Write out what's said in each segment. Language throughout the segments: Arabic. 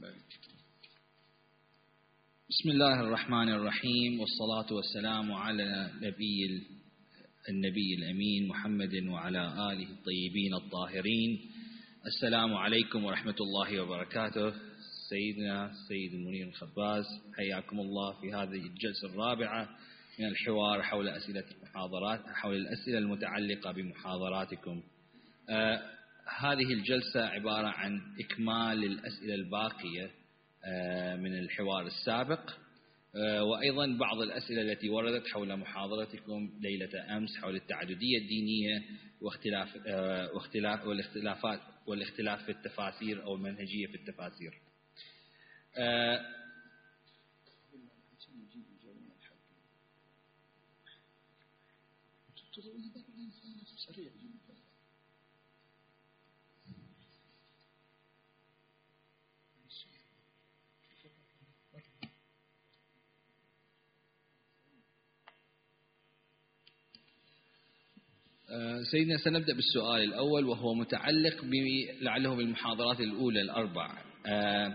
بارك بسم الله الرحمن الرحيم والصلاة والسلام على نبي النبي الأمين محمد وعلى آله الطيبين الطاهرين السلام عليكم ورحمة الله وبركاته سيدنا سيد المنير الخباز حياكم الله في هذه الجلسة الرابعة من الحوار حول أسئلة المحاضرات حول الأسئلة المتعلقة بمحاضراتكم هذه الجلسة عبارة عن إكمال الأسئلة الباقية آه من الحوار السابق آه وأيضا بعض الأسئلة التي وردت حول محاضرتكم ليلة أمس حول التعددية الدينية واختلاف آه، واختلاف والاختلافات والاختلاف في التفاسير أو المنهجية في التفاسير. آه، سيدنا سنبدأ بالسؤال الأول وهو متعلق لعله بالمحاضرات الأولى الأربع. آه،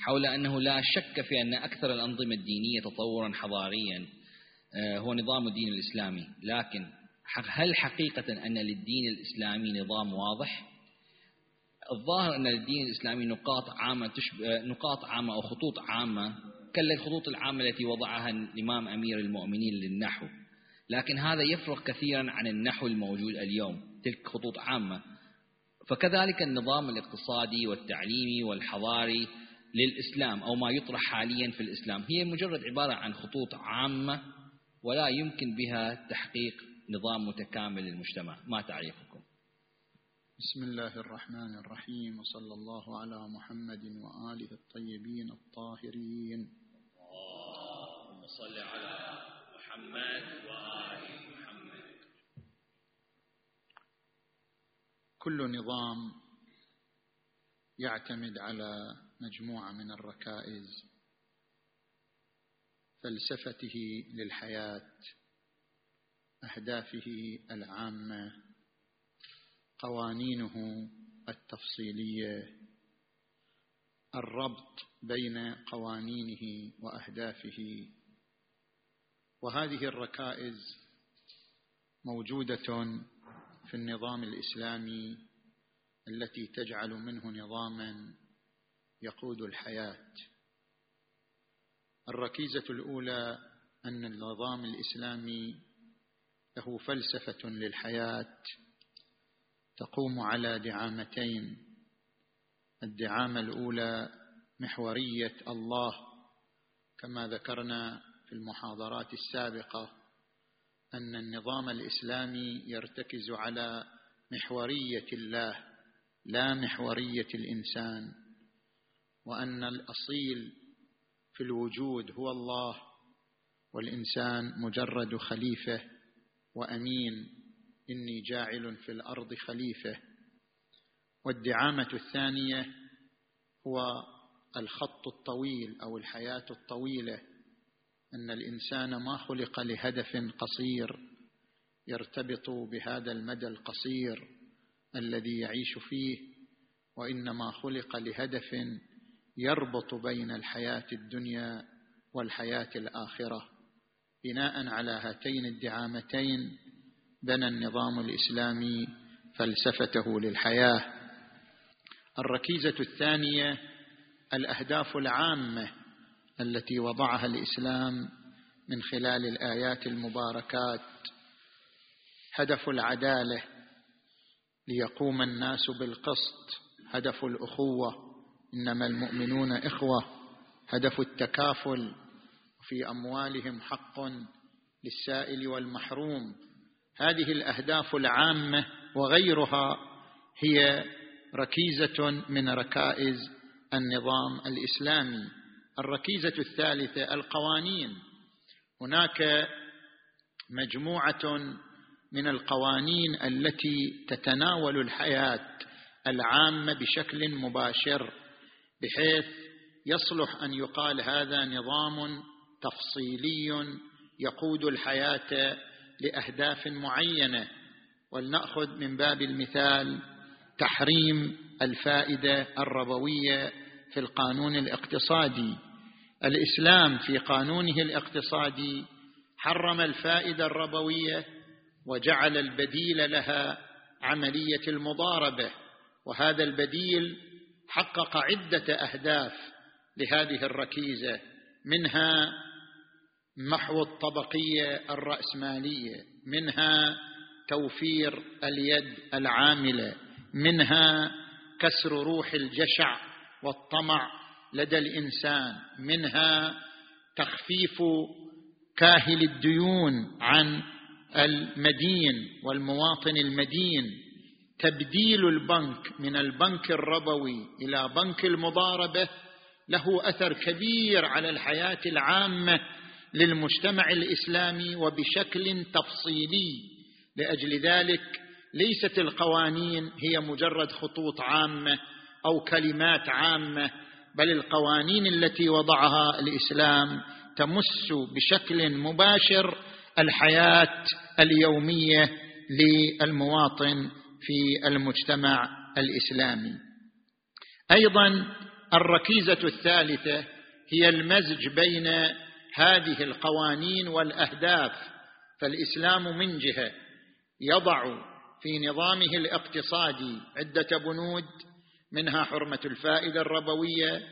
حول أنه لا شك في أن أكثر الأنظمة الدينية تطورا حضاريا آه، هو نظام الدين الإسلامي. لكن هل حقيقة أن للدين الإسلامي نظام واضح؟ الظاهر أن للدين الإسلامي نقاط عامة تشبه نقاط عامة أو خطوط عامة كالخطوط العامة التي وضعها الإمام أمير المؤمنين للنحو. لكن هذا يفرق كثيرا عن النحو الموجود اليوم تلك خطوط عامة. فكذلك النظام الاقتصادي والتعليمي والحضاري للإسلام أو ما يطرح حاليا في الإسلام هي مجرد عبارة عن خطوط عامة ولا يمكن بها تحقيق نظام متكامل للمجتمع. ما تعريفكم بسم الله الرحمن الرحيم وصلى الله على محمد وآله الطيبين الطاهرين. اللهم صل على محمد وآل محمد. كل نظام يعتمد على مجموعة من الركائز فلسفته للحياة أهدافه العامة قوانينه التفصيلية الربط بين قوانينه وأهدافه. وهذه الركائز موجودة في النظام الإسلامي التي تجعل منه نظاما يقود الحياة. الركيزة الأولى أن النظام الإسلامي له فلسفة للحياة تقوم على دعامتين. الدعامة الأولى محورية الله كما ذكرنا في المحاضرات السابقة أن النظام الإسلامي يرتكز على محورية الله لا محورية الإنسان وأن الأصيل في الوجود هو الله والإنسان مجرد خليفة وأمين إني جاعل في الأرض خليفة. والدعامة الثانية هو الخط الطويل أو الحياة الطويلة أن الإنسان ما خلق لهدف قصير يرتبط بهذا المدى القصير الذي يعيش فيه وإنما خلق لهدف يربط بين الحياة الدنيا والحياة الآخرة. بناء على هاتين الدعامتين بنى النظام الإسلامي فلسفته للحياة. الركيزة الثانية الأهداف العامة التي وضعها الإسلام من خلال الآيات المباركات. هدف العدالة ليقوم الناس بالقسط. هدف الأخوة إنما المؤمنون إخوة. هدف التكافل في أموالهم حق للسائل والمحروم. هذه الأهداف العامة وغيرها هي ركيزة من ركائز النظام الإسلامي. الركيزة الثالثة القوانين. هناك مجموعة من القوانين التي تتناول الحياة العامة بشكل مباشر بحيث يصلح أن يقال هذا نظام تفصيلي يقود الحياة لأهداف معينة. ولنأخذ من باب المثال تحريم الفائدة الربوية في القانون الاقتصادي. الإسلام في قانونه الاقتصادي حرم الفائدة الربوية وجعل البديل لها عملية المضاربة وهذا البديل حقق عدة أهداف لهذه الركيزة منها محو الطبقية الرأسمالية منها توفير اليد العاملة منها كسر روح الجشع والطمع لدى الإنسان منها تخفيف كاهل الديون عن المدين والمواطن المدين. تبديل البنك من البنك الربوي إلى بنك المضاربة له أثر كبير على الحياة العامة للمجتمع الإسلامي وبشكل تفصيلي. لأجل ذلك ليست القوانين هي مجرد خطوط عامة أو كلمات عامة بل القوانين التي وضعها الإسلام تمس بشكل مباشر الحياة اليومية للمواطن في المجتمع الإسلامي. أيضا الركيزة الثالثة هي المزج بين هذه القوانين والأهداف فالإسلام من جهة يضع في نظامه الاقتصادي عدة بنود منها حرمة الفائدة الربوية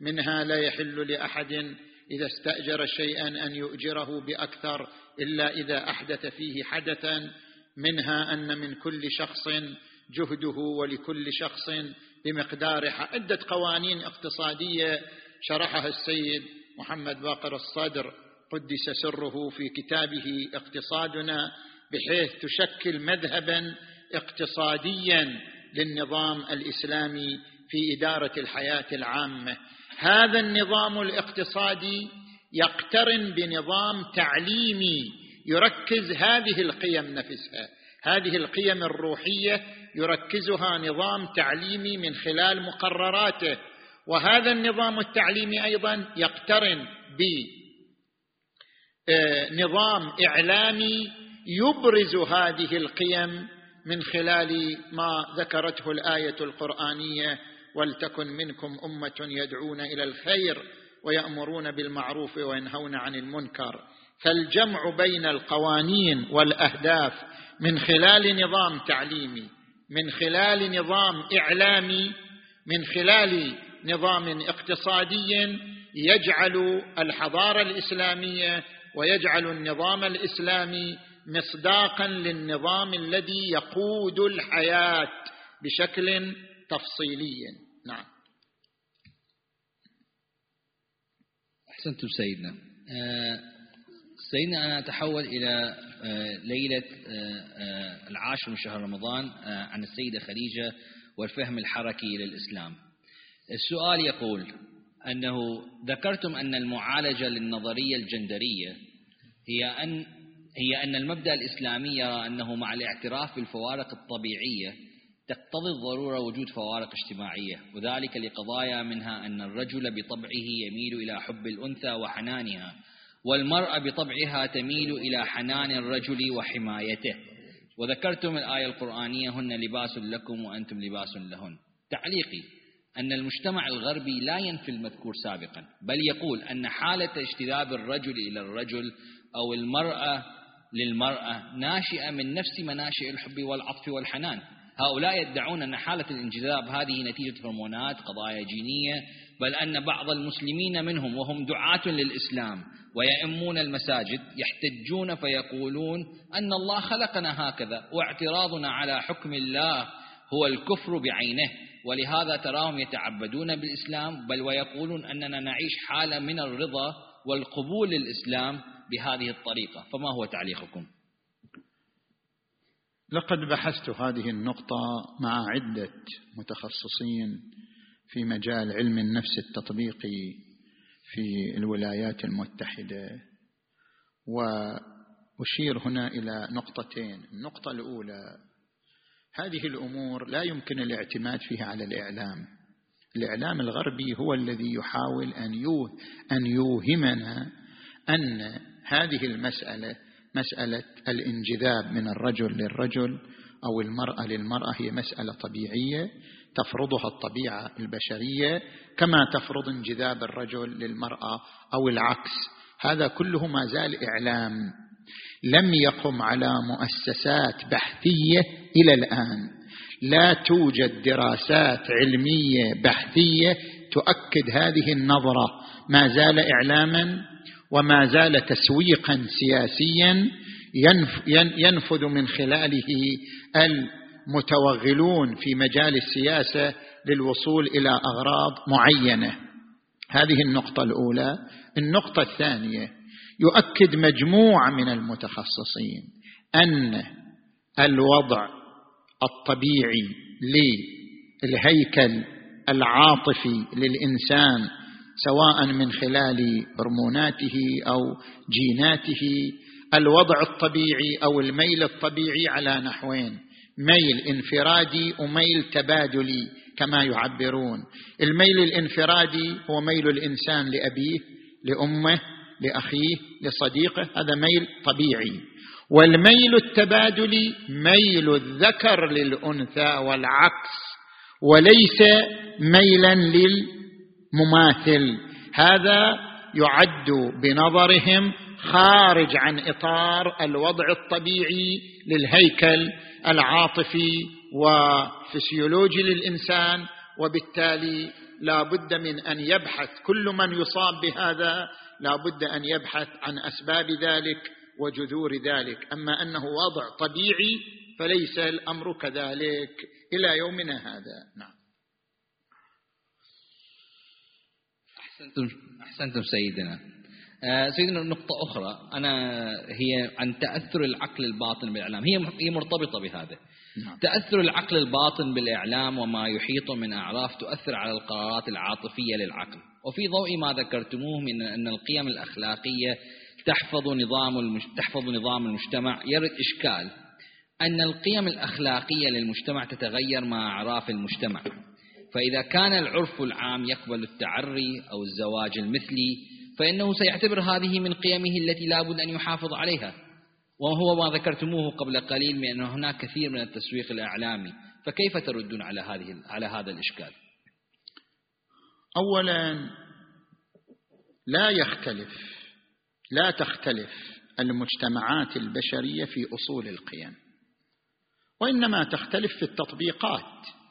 منها لا يحل لأحد إذا استأجر شيئا أن يؤجره بأكثر إلا إذا أحدث فيه حدثا منها أن من كل شخص جهده ولكل شخص بمقدار عدة قوانين اقتصادية شرحها السيد محمد باقر الصدر قدس سره في كتابه اقتصادنا بحيث تشكل مذهبا اقتصاديا للنظام الإسلامي في إدارة الحياة العامة. هذا النظام الاقتصادي يقترن بنظام تعليمي يركز هذه القيم نفسها. هذه القيم الروحية يركزها نظام تعليمي من خلال مقرراته. وهذا النظام التعليمي أيضا يقترن بنظام آه، إعلامي يبرز هذه القيم من خلال ما ذكرته الآية القرآنية ولتكن منكم أمة يدعون إلى الخير ويأمرون بالمعروف وينهون عن المنكر. فالجمع بين القوانين والأهداف من خلال نظام تعليمي من خلال نظام إعلامي من خلال نظام اقتصادي يجعل الحضارة الإسلامية ويجعل النظام الإسلامي مصداقا للنظام الذي يقود الحياة بشكل تفصيلي. نعم. أحسنتم سيدنا. آه، سيدنا أنا أتحول إلى آه، ليلة آه، العاشر من شهر رمضان عن السيدة خديجة والفهم الحركي للاسلام السؤال يقول أنه ذكرتم أن المعالجة للنظرية الجندرية هي أن هي أن المبدأ الإسلامي يرى أنه مع الاعتراف بالفوارق الطبيعية تقتضي الضرورة وجود فوارق اجتماعية وذلك لقضايا منها أن الرجل بطبعه يميل إلى حب الأنثى وحنانها والمرأة بطبعها تميل إلى حنان الرجل وحمايته. وذكرتم الآية القرآنية هن لباس لكم وأنتم لباس لهن. تعليقي أن المجتمع الغربي لا ينفي المذكور سابقا بل يقول أن حالة اجتذاب الرجل إلى الرجل أو المرأة للمرأة ناشئة من نفس مناشئ الحب والعطف والحنان. هؤلاء يدعون أن حالة الانجذاب هذه نتيجة هرمونات قضايا جينية بل أن بعض المسلمين منهم وهم دعاة للإسلام ويأمون المساجد يحتجون فيقولون أن الله خلقنا هكذا واعتراضنا على حكم الله هو الكفر بعينه. ولهذا تراهم يتعبدون بالإسلام بل ويقولون أننا نعيش حالة من الرضا والقبول للإسلام بهذه الطريقة فما هو تعليقكم؟ لقد بحثت هذه النقطة مع عدة متخصصين في مجال علم النفس التطبيقي في الولايات المتحدة وأشير هنا إلى نقطتين. النقطة الأولى هذه الأمور لا يمكن الاعتماد فيها على الإعلام. الإعلام الغربي هو الذي يحاول أن يوهمنا أن هذه المسألة مسألة الانجذاب من الرجل للرجل أو المرأة للمرأة هي مسألة طبيعية تفرضها الطبيعة البشرية كما تفرض انجذاب الرجل للمرأة أو العكس. هذا كله ما زال إعلام. لم يقم على مؤسسات بحثية إلى الآن. لا توجد دراسات علمية بحثية تؤكد هذه النظرة. ما زال إعلاما وما زال تسويقا سياسيا ينفذ من خلاله المتوغلون في مجال السياسة للوصول إلى أغراض معينة. هذه النقطة الأولى. النقطة الثانية. يؤكد مجموعة من المتخصصين أن الوضع الطبيعي للهيكل العاطفي للإنسان سواء من خلال هرموناته أو جيناته الوضع الطبيعي أو الميل الطبيعي على نحوين ميل انفرادي وميل تبادلي كما يعبرون. الميل الانفرادي هو ميل الإنسان لأبيه لأمه لأخيه لصديقه هذا ميل طبيعي. والميل التبادلي ميل الذكر للأنثى والعكس وليس ميلا للمماثل هذا يعد بنظرهم خارج عن إطار الوضع الطبيعي للهيكل العاطفي وفسيولوجي للإنسان وبالتالي لا بد من أن يبحث. كل من يصاب بهذا لا بد أن يبحث عن أسباب ذلك وجذور ذلك. أما أنه وضع طبيعي فليس الأمر كذلك إلى يومنا هذا. نعم. احسنتم أحسنتم سيدنا. آه، سيدنا نقطة أخرى. أنا هي عن تأثر العقل الباطن بالإعلام. هي هي مرتبطة بهذا. نعم. تأثر العقل الباطن بالإعلام وما يحيط من أعراف تؤثر على القرارات العاطفية للعقل. وفي ضوء ما ذكرتموه من أن القيم الأخلاقية تحفظ نظام المج... تحفظ نظام المجتمع. يرد إشكال أن القيم الأخلاقية للمجتمع تتغير مع أعراف المجتمع. فإذا كان العرف العام يقبل التعري أو الزواج المثلي فإنه سيعتبر هذه من قيمه التي لا بد أن يحافظ عليها. وهو ما ذكرتموه قبل قليل من أن هناك كثير من التسويق الإعلامي. فكيف تردون على هذه على هذا الإشكال؟ أولا لا يختلف لا تختلف المجتمعات البشرية في أصول القيم. وإنما تختلف في التطبيقات.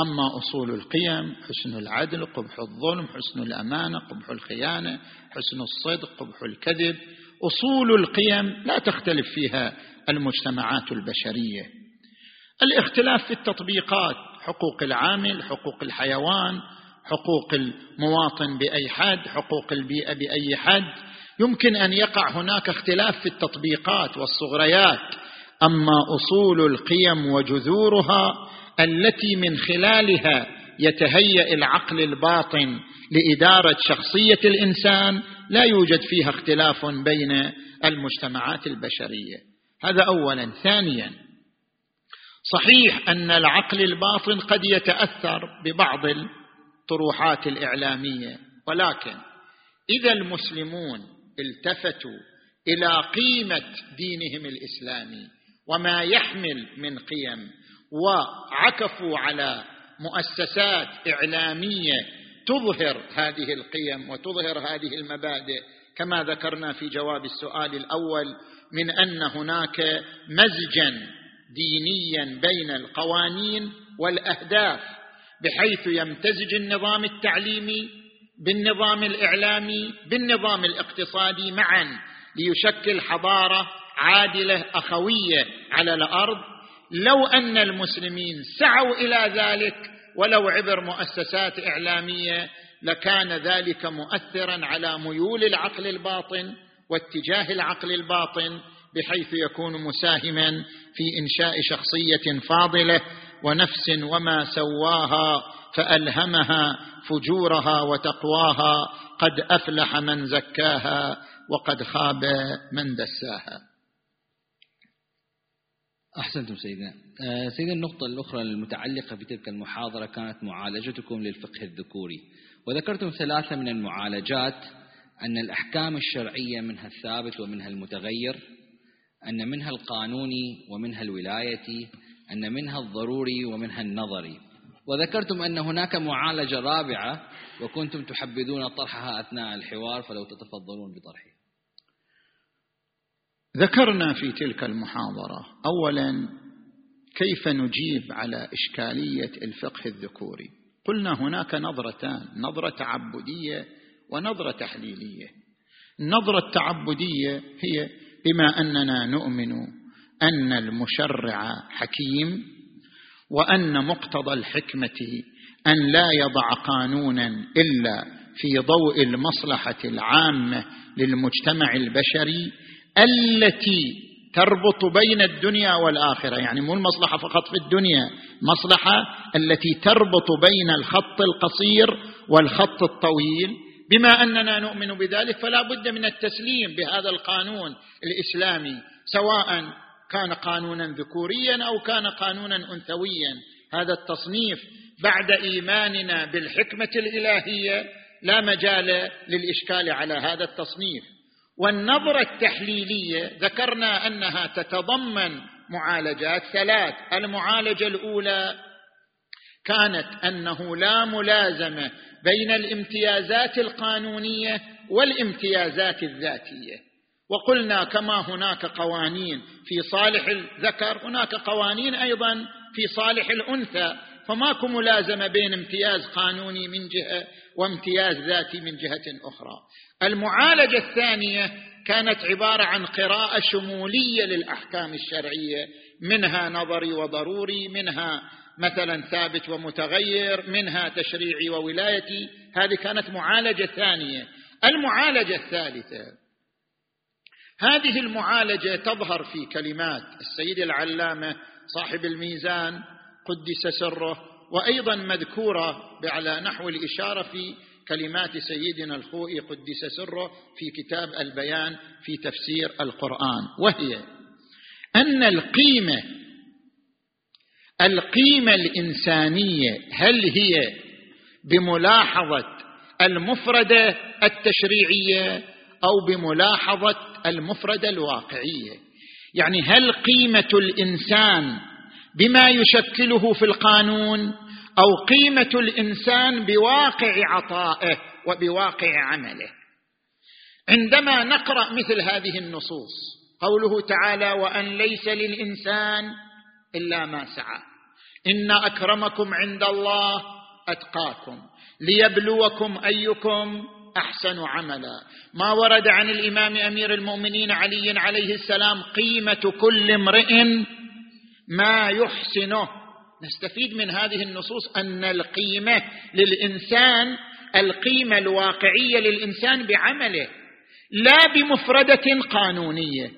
أما أصول القيم حسن العدل قبح الظلم حسن الأمانة قبح الخيانة حسن الصدق قبح الكذب. أصول القيم لا تختلف فيها المجتمعات البشرية. الاختلاف في التطبيقات حقوق العامل حقوق الحيوان حقوق المواطن بأي حد حقوق البيئة بأي حد. يمكن أن يقع هناك اختلاف في التطبيقات والصغريات. أما أصول القيم وجذورها التي من خلالها يتهيأ العقل الباطن لإدارة شخصية الإنسان لا يوجد فيها اختلاف بين المجتمعات البشرية. هذا اولا. ثانيا صحيح أن العقل الباطن قد يتأثر ببعض الطروحات الإعلامية ولكن إذا المسلمون التفتوا إلى قيمة دينهم الإسلامي وما يحمل من قيم وعكفوا على مؤسسات إعلامية تظهر هذه القيم وتظهر هذه المبادئ كما ذكرنا في جواب السؤال الأول من أن هناك مزجا دينيا بين القوانين والأهداف بحيث يمتزج النظام التعليمي بالنظام الإعلامي بالنظام الاقتصادي معا ليشكل حضارة عادلة أخوية على الأرض لو أن المسلمين سعوا إلى ذلك ولو عبر مؤسسات إعلامية لكان ذلك مؤثرا على ميول العقل الباطن واتجاه العقل الباطن بحيث يكون مساهما في إنشاء شخصية فاضلة ونفس وما سواها فألهمها فجورها وتقواها قد أفلح من زكاها وقد خاب من دساها. أحسنتم سيدنا. آه، سيدنا النقطة الأخرى المتعلقة بتلك المحاضرة كانت معالجتكم للفقه الذكوري. وذكرتم ثلاثة من المعالجات أن الأحكام الشرعية منها الثابت ومنها المتغير أن منها القانوني ومنها الولاية أن منها الضروري ومنها النظري. وذكرتم أن هناك معالجة رابعة وكنتم تحبذون طرحها أثناء الحوار فلو تتفضلون بطرحها. ذكرنا في تلك المحاضرة أولا كيف نجيب على إشكالية الفقه الذكوري؟ قلنا هناك نظرتان نظرة تعبدية ونظرة تحليلية. النظرة التعبدية هي بما أننا نؤمن أن المشرع حكيم وأن مقتضى الحكمة أن لا يضع قانونا إلا في ضوء المصلحة العامة للمجتمع البشري التي تربط بين الدنيا والآخرة يعني مو المصلحة فقط في الدنيا مصلحة التي تربط بين الخط القصير والخط الطويل. بما أننا نؤمن بذلك فلا بد من التسليم بهذا القانون الإسلامي سواء كان قانونا ذكوريا أو كان قانونا أنثويا. هذا التصنيف بعد إيماننا بالحكمة الإلهية لا مجال للإشكال على هذا التصنيف. والنظرة التحليلية ذكرنا أنها تتضمن معالجات ثلاث المعالجة الأولى كانت أنه لا ملازمة بين الامتيازات القانونية والامتيازات الذاتية. وقلنا كما هناك قوانين في صالح الذكر هناك قوانين أيضا في صالح الأنثى. فماكو ملازمة بين امتياز قانوني من جهة وامتياز ذاتي من جهة أخرى. المعالجة الثانية كانت عبارة عن قراءة شمولية للأحكام الشرعية منها نظري وضروري منها مثلا ثابت ومتغير منها تشريعي وولايتي هذه كانت معالجة ثانية. المعالجة الثالثة هذه المعالجة تظهر في كلمات السيد العلامة صاحب الميزان قدس سره وأيضا مذكورة على نحو الإشارة في كلمات سيدنا الخوئي قدس سره في كتاب البيان في تفسير القرآن وهي أن القيمة القيمة الإنسانية هل هي بملاحظة المفردة التشريعية أو بملاحظة المفردة الواقعية؟ يعني هل قيمة الإنسان بما يشكله في القانون أو قيمة الإنسان بواقع عطائه وبواقع عمله. عندما نقرأ مثل هذه النصوص قوله تعالى وأن ليس للإنسان إلا ما سعى. إن أكرمكم عند الله أتقاكم ليبلوكم أيكم أحسن عملا. ما ورد عن الإمام أمير المؤمنين علي عليه السلام قيمة كل امرئ ما يحسنه نستفيد من هذه النصوص أن القيمة للإنسان القيمة الواقعية للإنسان بعمله لا بمفردة قانونية.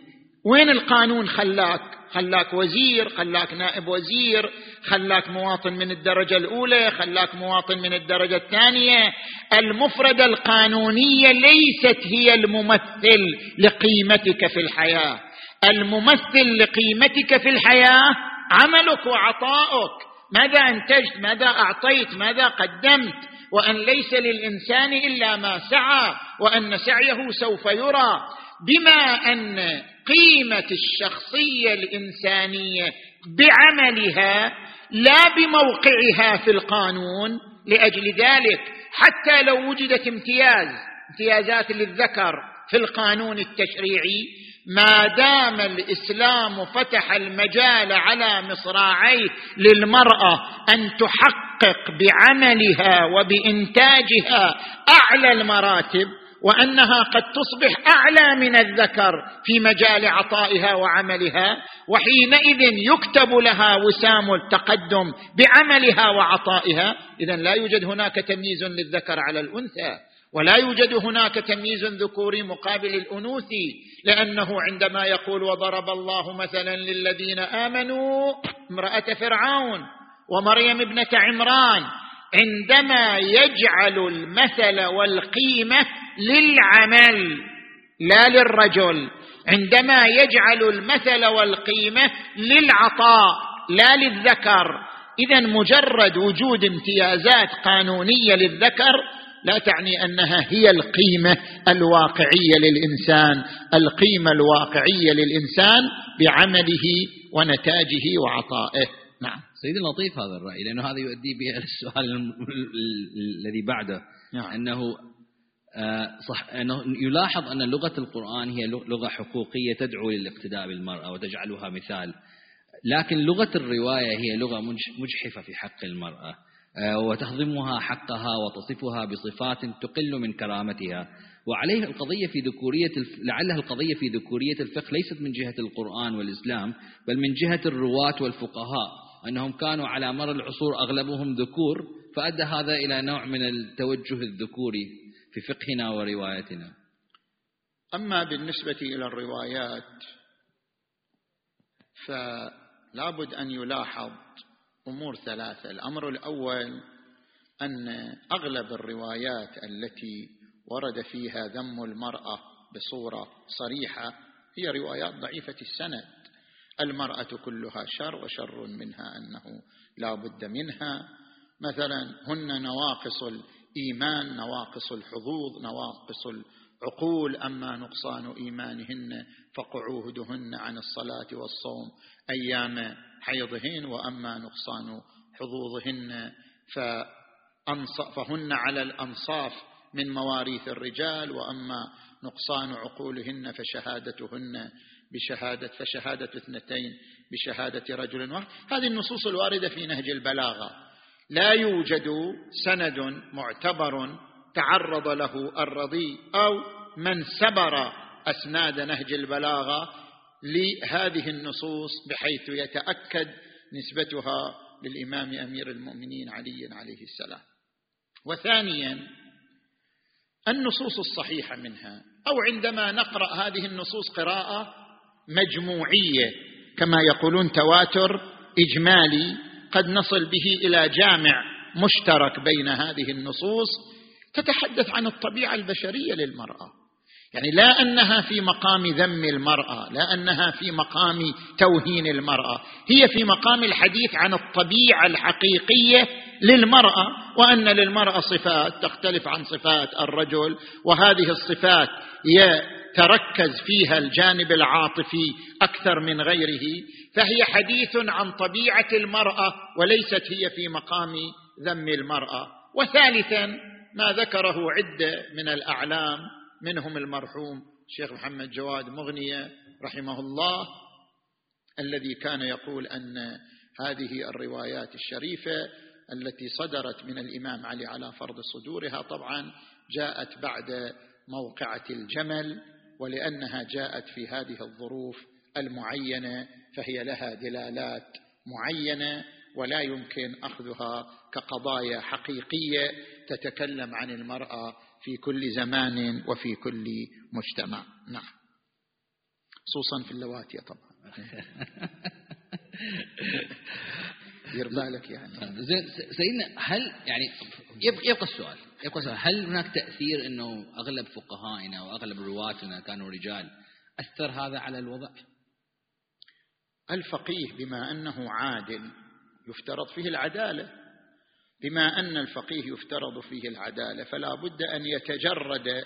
وين القانون؟ خلاك خلاك وزير خلاك نائب وزير خلاك مواطن من الدرجة الأولى خلاك مواطن من الدرجة الثانية. المفردة القانونية ليست هي الممثل لقيمتك في الحياة. الممثل لقيمتك في الحياة عملك وعطاؤك ماذا أنتجت ماذا أعطيت ماذا قدمت؟ وأن ليس للإنسان إلا ما سعى وأن سعيه سوف يرى. بما أن قيمة الشخصية الإنسانية بعملها لا بموقعها في القانون لأجل ذلك حتى لو وجدت امتياز امتيازات للذكر في القانون التشريعي ما دام الإسلام فتح المجال على مصراعيه للمرأة أن تحقق بعملها وبإنتاجها أعلى المراتب وأنها قد تصبح أعلى من الذكر في مجال عطائها وعملها وحينئذ يكتب لها وسام التقدم بعملها وعطائها اذا لا يوجد هناك تمييز للذكر على الأنثى. ولا يوجد هناك تمييز ذكوري مقابل الانوثي لأنه عندما يقول وضرب الله مثلا للذين آمنوا امرأة فرعون ومريم ابنة عمران عندما يجعل المثل والقيمة للعمل لا للرجل عندما يجعل المثل والقيمة للعطاء لا للذكر. اذا مجرد وجود امتيازات قانونية للذكر لا تعني أنها هي القيمة الواقعية للإنسان القيمة الواقعية للإنسان بعمله ونتاجه وعطائه. نعم. سيدي لطيف هذا الرأي لأنه هذا يؤدي به السؤال الذي بعده. نعم. أنه آه، صح أنه يلاحظ أن لغة القرآن هي لغة حقوقية تدعو للاقتداء بالمرأة وتجعلها مثال. لكن لغة الرواية هي لغة مجحفة في حق المرأة. وتهضمها حقها وتصفها بصفات تقل من كرامتها. وعليه القضية في ذكورية لعلها القضية في ذكورية الفقه ليست من جهة القرآن والإسلام بل من جهة الرواة والفقهاء. أنهم كانوا على مر العصور أغلبهم ذكور فأدى هذا إلى نوع من التوجه الذكوري في فقهنا وروايتنا. أما بالنسبة إلى الروايات فلا بد أن يلاحظ أمور ثلاثة. الأمر الأول أن أغلب الروايات التي ورد فيها ذم المرأة بصورة صريحة هي روايات ضعيفة السند. المرأة كلها شر وشر منها أنه لا بد منها. مثلا هن نواقص الإيمان نواقص الحظوظ نواقص العقول. أما نقصان إيمانهن فقعودهن عن الصلاة والصوم أيام حيضهن وأما نقصان حظوظهن فهن على الأنصاف من مواريث الرجال وأما نقصان عقولهن فشهادتهن بشهادة فشهادة اثنتين بشهادة رجل واحد. هذه النصوص الواردة في نهج البلاغة. لا يوجد سند معتبر تعرض له الرضي أو من سبر أسناد نهج البلاغة لهذه النصوص بحيث يتأكد نسبتها للإمام أمير المؤمنين علي عليه السلام. وثانيا النصوص الصحيحة منها أو عندما نقرأ هذه النصوص قراءة مجموعية كما يقولون تواتر إجمالي قد نصل به إلى جامع مشترك بين هذه النصوص تتحدث عن الطبيعة البشرية للمرأة. يعني لا أنها في مقام ذم المرأة لا أنها في مقام توهين المرأة هي في مقام الحديث عن الطبيعة الحقيقية للمرأة وأن للمرأة صفات تختلف عن صفات الرجل وهذه الصفات يتركز فيها الجانب العاطفي أكثر من غيره فهي حديث عن طبيعة المرأة وليست هي في مقام ذم المرأة. وثالثا ما ذكره عدة من الأعلام منهم المرحوم الشيخ محمد جواد مغنية رحمه الله الذي كان يقول أن هذه الروايات الشريفة التي صدرت من الإمام علي على فرض صدورها طبعا جاءت بعد موقعة الجمل ولأنها جاءت في هذه الظروف المعينة فهي لها دلالات معينة ولا يمكن أخذها كقضايا حقيقية تتكلم عن المرأة في كل زمان وفي كل مجتمع. نعم. خصوصا في اللواتي طبعا. دير بالك يعني. زين سيدنا هل يعني يبقى السؤال يبقى السؤال هل هناك تأثير إنه أغلب فقهائنا وأغلب رواتنا كانوا رجال أثر هذا على الوضع؟ الفقيه بما أنه عادل يفترض فيه العدالة. بما أن الفقيه يفترض فيه العدالة فلا بد أن يتجرد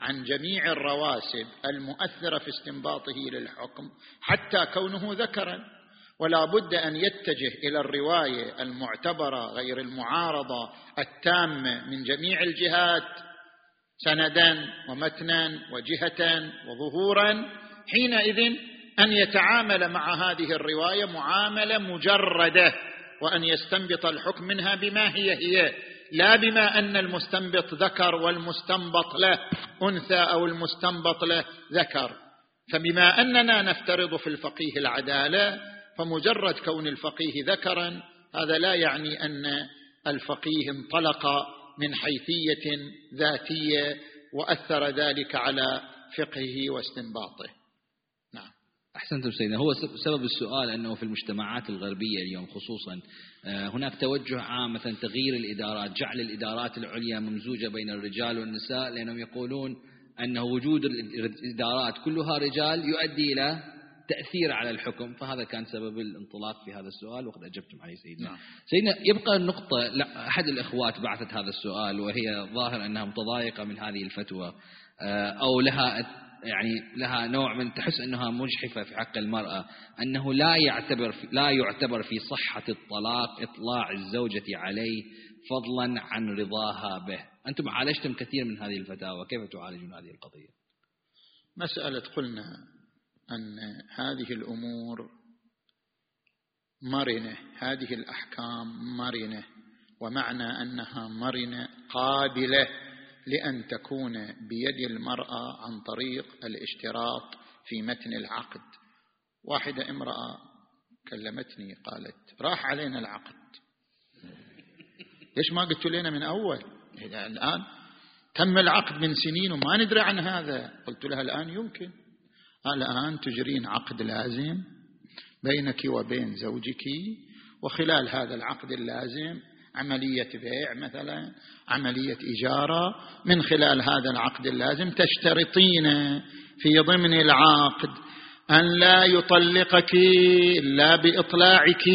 عن جميع الرواسب المؤثرة في استنباطه للحكم حتى كونه ذكرا. ولا بد أن يتجه إلى الرواية المعتبرة غير المعارضة التامة من جميع الجهات سندا ومتنا وجهه وظهورا حينئذ أن يتعامل مع هذه الرواية معاملة مجردة. وأن يستنبط الحكم منها بما هي هي لا بما أن المستنبط ذكر والمستنبط له أنثى أو المستنبط له ذكر. فبما أننا نفترض في الفقيه العدالة فمجرد كون الفقيه ذكرا هذا لا يعني أن الفقيه انطلق من حيثية ذاتية وأثر ذلك على فقهه واستنباطه. أحسنتم سيدنا. هو سبب السؤال أنه في المجتمعات الغربية اليوم خصوصا آه، هناك توجه عام مثلا تغيير الإدارات جعل الإدارات العليا ممزوجة بين الرجال والنساء لأنهم يقولون أن وجود الإدارات كلها رجال يؤدي إلى تأثير على الحكم. فهذا كان سبب الانطلاق في هذا السؤال وقد أجبتم عليه سيدنا. نعم. سيدنا يبقى النقطة لا أحد الإخوات بعثت هذا السؤال وهي ظاهر أنها متضايقة من هذه الفتوى آه، أو لها يعني لها نوع من تحس أنها مجحفة في حق المرأة أنه لا يعتبر لا يعتبر في صحة الطلاق إطلاع الزوجة عليه فضلا عن رضاها به. أنتم عالجتم كثير من هذه الفتاوى كيف تعالجون هذه القضية؟ مسألة قلنا أن هذه الأمور مرنة هذه الأحكام مرنة ومعنى أنها مرنة قابلة لأن تكون بيد المرأة عن طريق الاشتراط في متن العقد. واحدة امرأة كلمتني قالت راح علينا العقد. ليش ما قلت لنا من أول؟ الآن تم العقد من سنين وما ندري عن هذا. قلت لها الآن يمكن. الآن تجرين عقد لازم بينك وبين زوجك وخلال هذا العقد اللازم عملية بيع مثلا عملية إجارة من خلال هذا العقد اللازم تشترطين في ضمن العقد أن لا يطلقك إلا بإطلاعك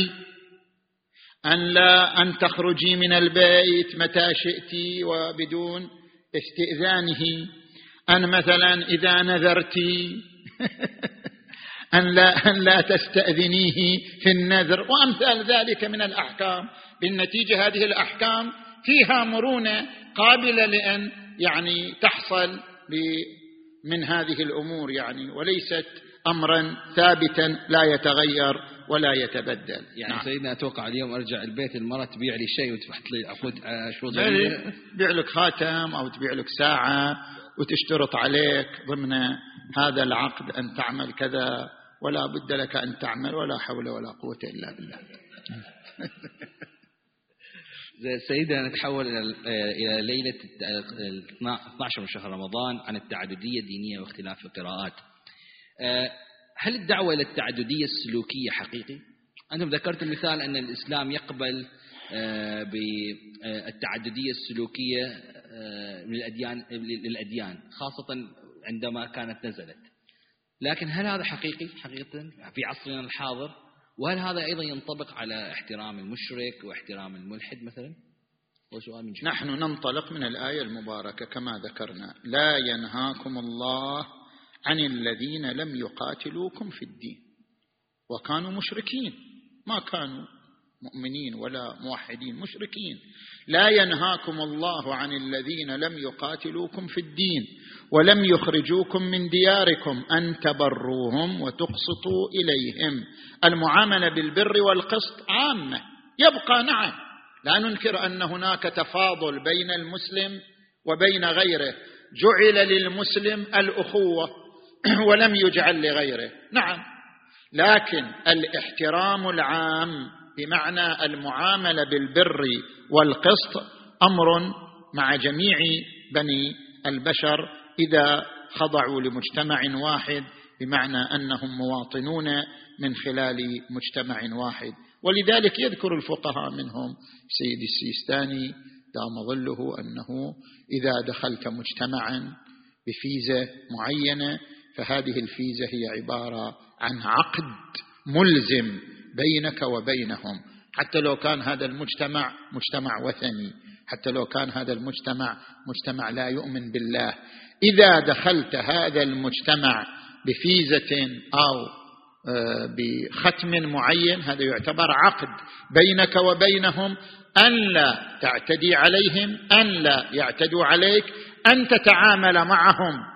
أن لا أن تخرجي من البيت متى شئت وبدون استئذانه. أن مثلا إذا نذرت أن لا, أن لا تستأذنيه في النذر. وأمثال ذلك من الأحكام. بالنتيجة هذه الأحكام فيها مرونة قابلة لأن يعني تحصل من هذه الأمور يعني وليست أمرا ثابتا لا يتغير ولا يتبدل. يعني نعم. سيدنا أتوقع اليوم أرجع البيت المرأة تبيع لي شيء وتحط لي عقود شروط تبيع لك خاتم أو تبيع لك ساعة وتشترط عليك ضمن هذا العقد أن تعمل كذا ولا بد لك أن تعمل ولا حول ولا قوة إلا بالله. سيدنا نتحول إلى ليلة 12 من شهر رمضان عن التعددية الدينية واختلاف القراءات. آه، هل الدعوة إلى التعددية السلوكية حقيقي؟ أنتم ذكرتم مثال أن الإسلام يقبل آه، بالتعددية السلوكية آه، للأديان للأديان خاصة عندما كانت نزلت. لكن هل هذا حقيقي؟ حقيقة. في عصرنا الحاضر وهل هذا أيضا ينطبق على احترام المشرك واحترام الملحد مثلا؟ من نحن ننطلق من الآية المباركة كما ذكرنا. لا ينهاكم الله عن الذين لم يقاتلوكم في الدين. وكانوا مشركين. ما كانوا. مؤمنين ولا موحدين مشركين. لا ينهاكم الله عن الذين لم يقاتلوكم في الدين ولم يخرجوكم من دياركم أن تبروهم وتقسطوا إليهم. المعاملة بالبر والقسط عامة يبقى نعم. لا ننكر أن هناك تفاضل بين المسلم وبين غيره. جعل للمسلم الأخوة ولم يجعل لغيره. نعم. لكن الاحترام العام بمعنى المعاملة بالبر والقسط أمر مع جميع بني البشر إذا خضعوا لمجتمع واحد بمعنى أنهم مواطنون من خلال مجتمع واحد. ولذلك يذكر الفقهاء منهم سيد السيستاني دام ظله أنه إذا دخلت مجتمعا بفيزة معينة فهذه الفيزة هي عبارة عن عقد ملزم بينك وبينهم. حتى لو كان هذا المجتمع مجتمع وثني. حتى لو كان هذا المجتمع مجتمع لا يؤمن بالله. إذا دخلت هذا المجتمع بفيزة أو آه، بختم معين هذا يعتبر عقد بينك وبينهم. أن لا تعتدي عليهم أن لا يعتدوا عليك أن تتعامل معهم.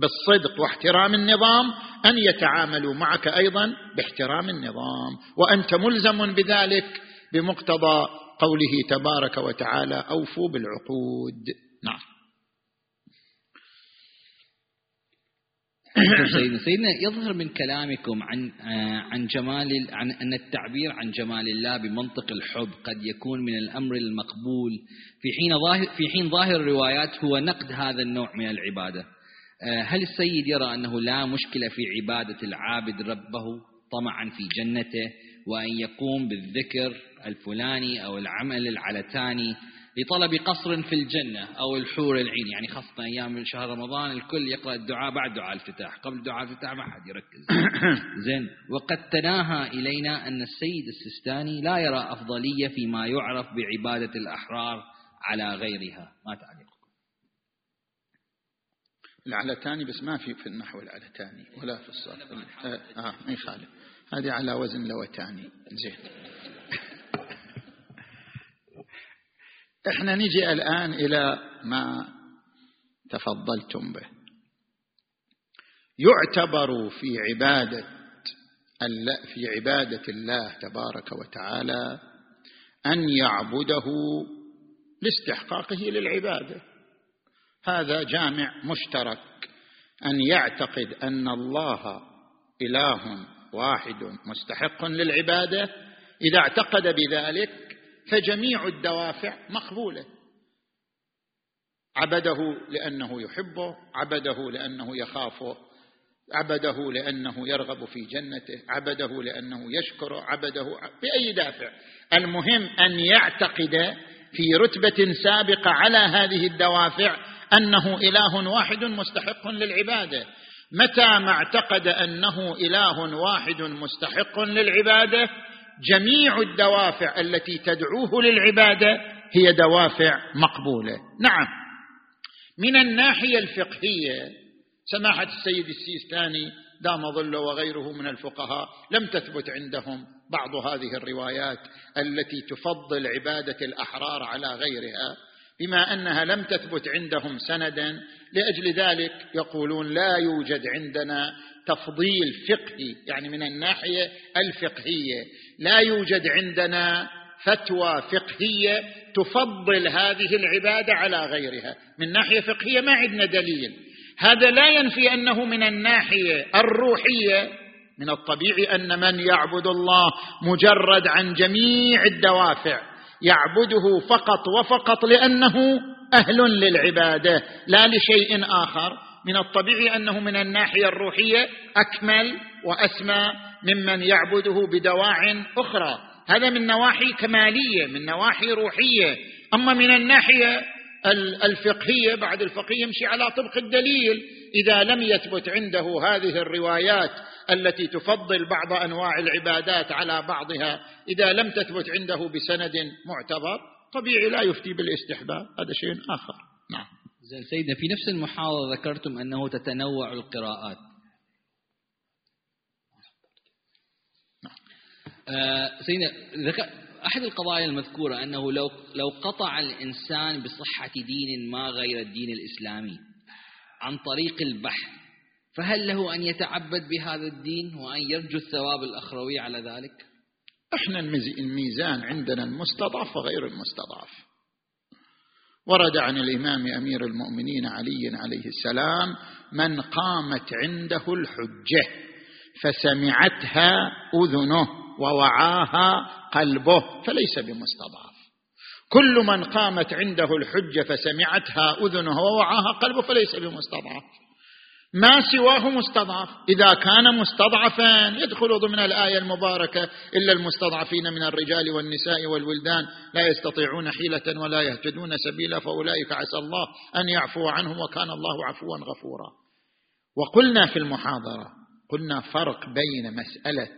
بالصدق واحترام النظام أن يتعاملوا معك أيضا باحترام النظام. وأنت ملزم بذلك بمقتضى قوله تبارك وتعالى أوفوا بالعقود. نعم. سيدنا سيدنا يظهر من كلامكم عن عن جمال عن أن التعبير عن جمال الله بمنطق الحب قد يكون من الأمر المقبول. في حين ظاهر في حين ظاهر الروايات هو نقد هذا النوع من العبادة. آه، هل السيد يرى أنه لا مشكلة في عبادة العابد ربه طمعا في جنته وأن يقوم بالذكر الفلاني أو العمل العلتاني لطلب قصر في الجنة أو الحور العين؟ يعني خاصة أيام شهر رمضان الكل يقرأ الدعاء بعد دعاء الافتتاح قبل دعاء الافتتاح ما حد يركز. زين. وقد تناهى إلينا أن السيد السستاني لا يرى أفضلية فيما يعرف بعبادة الأحرار على غيرها. ما تعليق العلتاني بس ما في في النحو العلتاني ولا في الصرف. آه, آه ما يخالف. هذه على وزن لوتاني زين. إحنا نجي الآن إلى ما تفضلتم به. يعتبر في عبادة في عبادة الله تبارك وتعالى أن يعبده لاستحقاقه للعبادة. هذا جامع مشترك أن يعتقد أن الله إله واحد مستحق للعبادة. إذا اعتقد بذلك فجميع الدوافع مقبولة. عبده لأنه يحبه عبده لأنه يخافه عبده لأنه يرغب في جنته عبده لأنه يشكره عبده بأي دافع. المهم أن يعتقد في رتبة سابقة على هذه الدوافع أنه إله واحد مستحق للعبادة. متى ما اعتقد أنه إله واحد مستحق للعبادة جميع الدوافع التي تدعوه للعبادة هي دوافع مقبولة. نعم. من الناحية الفقهية سماحة السيد السيستاني دام ظله وغيره من الفقهاء لم تثبت عندهم بعض هذه الروايات التي تفضل عبادة الأحرار على غيرها. بما أنها لم تثبت عندهم سندا لأجل ذلك يقولون لا يوجد عندنا تفضيل فقهي يعني من الناحية الفقهية. لا يوجد عندنا فتوى فقهية تفضل هذه العبادة على غيرها. من ناحية فقهية ما عندنا دليل. هذا لا ينفي أنه من الناحية الروحية. من الطبيعي أن من يعبد الله مجرد عن جميع الدوافع. يعبده فقط وفقط لأنه أهل للعبادة لا لشيء آخر. من الطبيعي أنه من الناحية الروحية أكمل وأسمى ممن يعبده بدواع أخرى. هذا من نواحي كمالية من نواحي روحية. أما من الناحية الفقهية بعد الفقيه يمشي على طبق الدليل. إذا لم يثبت عنده هذه الروايات التي تفضل بعض أنواع العبادات على بعضها إذا لم تثبت عنده بسند معتبر طبيعي لا يفتي بالاستحباب هذا شيء آخر. نعم. زين سيدنا في نفس المحاضرة ذكرتم أنه تتنوع القراءات. آه سيدنا ذكر أحد القضايا المذكورة أنه لو لو قطع الإنسان بصحة دين ما غير الدين الإسلامي. عن طريق البحث. فهل له أن يتعبد بهذا الدين وأن يرجو الثواب الأخروي على ذلك؟ إحنا الميزان عندنا المستضعف وغير المستضعف. ورد عن الإمام أمير المؤمنين علي عليه السلام من قامت عنده الحجة فسمعتها أذنه ووعاها قلبه فليس بمستضعف. كل من قامت عنده الحجة فسمعتها أذنه ووعاها قلبه فليس بمستضعف. ما سواه مستضعف. إذا كان مستضعفا يدخل ضمن الآية المباركة إلا المستضعفين من الرجال والنساء والولدان. لا يستطيعون حيلة ولا يهتدون سبيلا فأولئك عسى الله أن يعفو عنهم وكان الله عفوا غفورا. وقلنا في المحاضرة قلنا فرق بين مسألة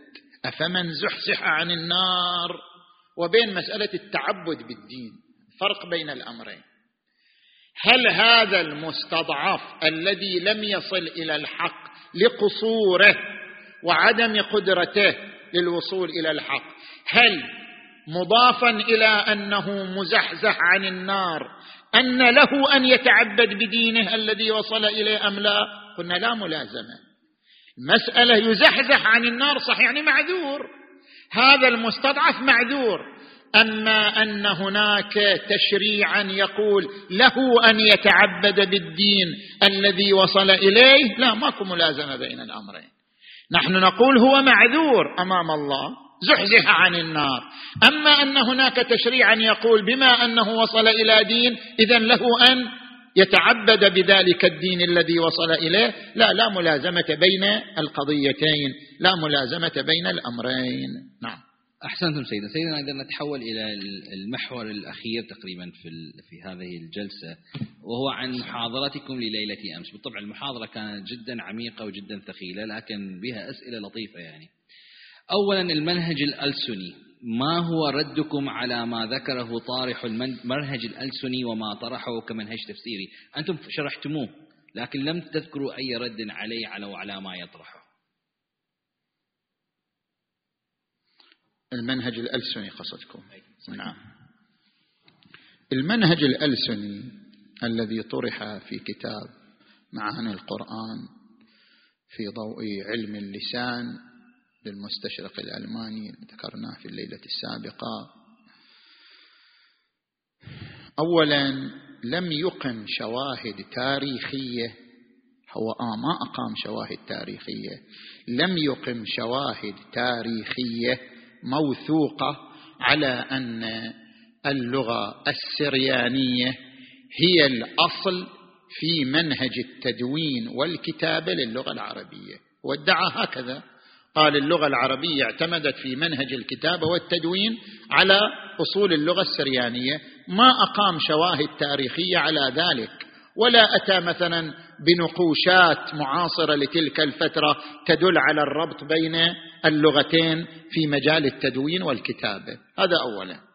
أفمن زحزح عن النار وبين مسألة التعبد بالدين فرق بين الأمرين. هل هذا المستضعف الذي لم يصل إلى الحق لقصوره وعدم قدرته للوصول إلى الحق هل مضافا إلى أنه مزحزح عن النار أن له أن يتعبد بدينه الذي وصل إليه أم لا؟ قلنا لا ملازمة. مسألة يزحزح عن النار صح يعني معذور. هذا المستضعف معذور. أما أن هناك تشريعا يقول له أن يتعبد بالدين الذي وصل إليه لا ماكو ملازمة بين الأمرين. نحن نقول هو معذور أمام الله زحزح عن النار. أما أن هناك تشريعا يقول بما أنه وصل إلى دين اذا له أن يتعبد بذلك الدين الذي وصل إليه. لا لا ملازمة بين القضيتين لا ملازمة بين الأمرين. نعم. أحسنتم سيدنا. سيدنا إذا نتحول إلى المحور الأخير تقريبا في, في هذه الجلسة وهو عن محاضرتكم لليلة أمس. بالطبع المحاضرة كانت جدا عميقة وجدا ثقيلة لكن بها أسئلة لطيفة يعني. أولا المنهج الألسني. ما هو ردكم على ما ذكره طارح المنهج الألسني وما طرحه كمنهج تفسيري؟ أنتم شرحتموه لكن لم تذكروا أي رد عليه على وعلى ما يطرحه. المنهج الألسني قصدكم. نعم. المنهج الألسني الذي طرح في كتاب معاني القرآن في ضوء علم اللسان للمستشرق الألماني ذكرناه في الليلة السابقة. أولا لم يقم شواهد تاريخية. هو آه ما أقام شواهد تاريخية. لم يقم شواهد تاريخية موثوقة على أن اللغة السريانية هي الأصل في منهج التدوين والكتابة للغة العربية. وادعى هكذا قال اللغة العربية اعتمدت في منهج الكتابة والتدوين على أصول اللغة السريانية. ما أقام شواهد تاريخية على ذلك. ولا أتى مثلا بنقوشات معاصرة لتلك الفترة تدل على الربط بين اللغتين في مجال التدوين والكتابة. هذا أولا.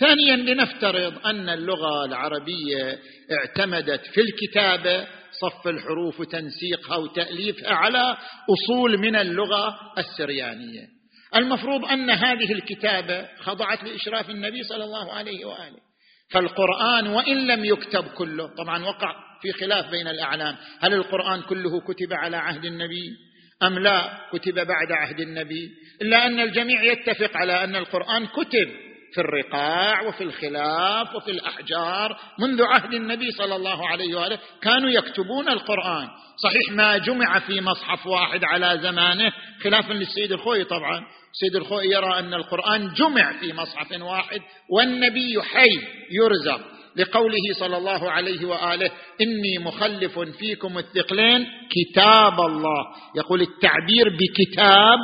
ثانيا لنفترض أن اللغة العربية اعتمدت في الكتابة صف الحروف وتنسيقها وتأليفها على أصول من اللغة السريانية. المفروض أن هذه الكتابة خضعت لإشراف النبي صلى الله عليه وآله. فالقرآن وإن لم يكتب كله طبعا وقع في خلاف بين الأعلام هل القرآن كله كتب على عهد النبي؟ أم لا كتب بعد عهد النبي؟ إلا أن الجميع يتفق على أن القرآن كتب في الرقاع وفي الخلاف وفي الأحجار منذ عهد النبي صلى الله عليه وآله كانوا يكتبون القرآن. صحيح ما جمع في مصحف واحد على زمانه خلافا للسيد الخوي طبعا. السيد الخوي يرى أن القرآن جمع في مصحف واحد والنبي حي يرزق. لقوله صلى الله عليه وآله إني مخلف فيكم الثقلين كتاب الله. يقول التعبير بكتاب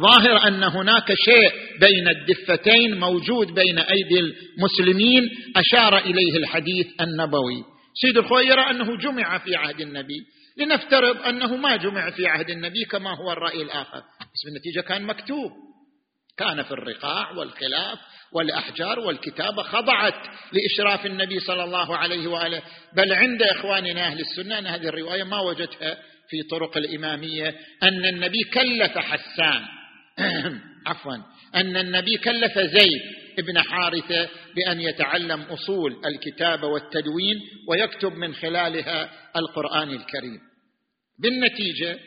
ظاهر أن هناك شيء بين الدفتين موجود بين أيدي المسلمين أشار إليه الحديث النبوي. سيد الخوي يرى أنه جمع في عهد النبي. لنفترض أنه ما جمع في عهد النبي كما هو الرأي الآخر. بس النتيجه كان مكتوب. كان في الرقاع والخلاف والأحجار والكتابه خضعت لإشراف النبي صلى الله عليه وآله. بل عند إخواننا أهل السنة ان هذه الرواية ما وجدتها في طرق الإمامية أن النبي كلف حسان. عفوا أن النبي كلف زيد ابن حارثة بأن يتعلم أصول الكتابه والتدوين ويكتب من خلالها القرآن الكريم. بالنتيجة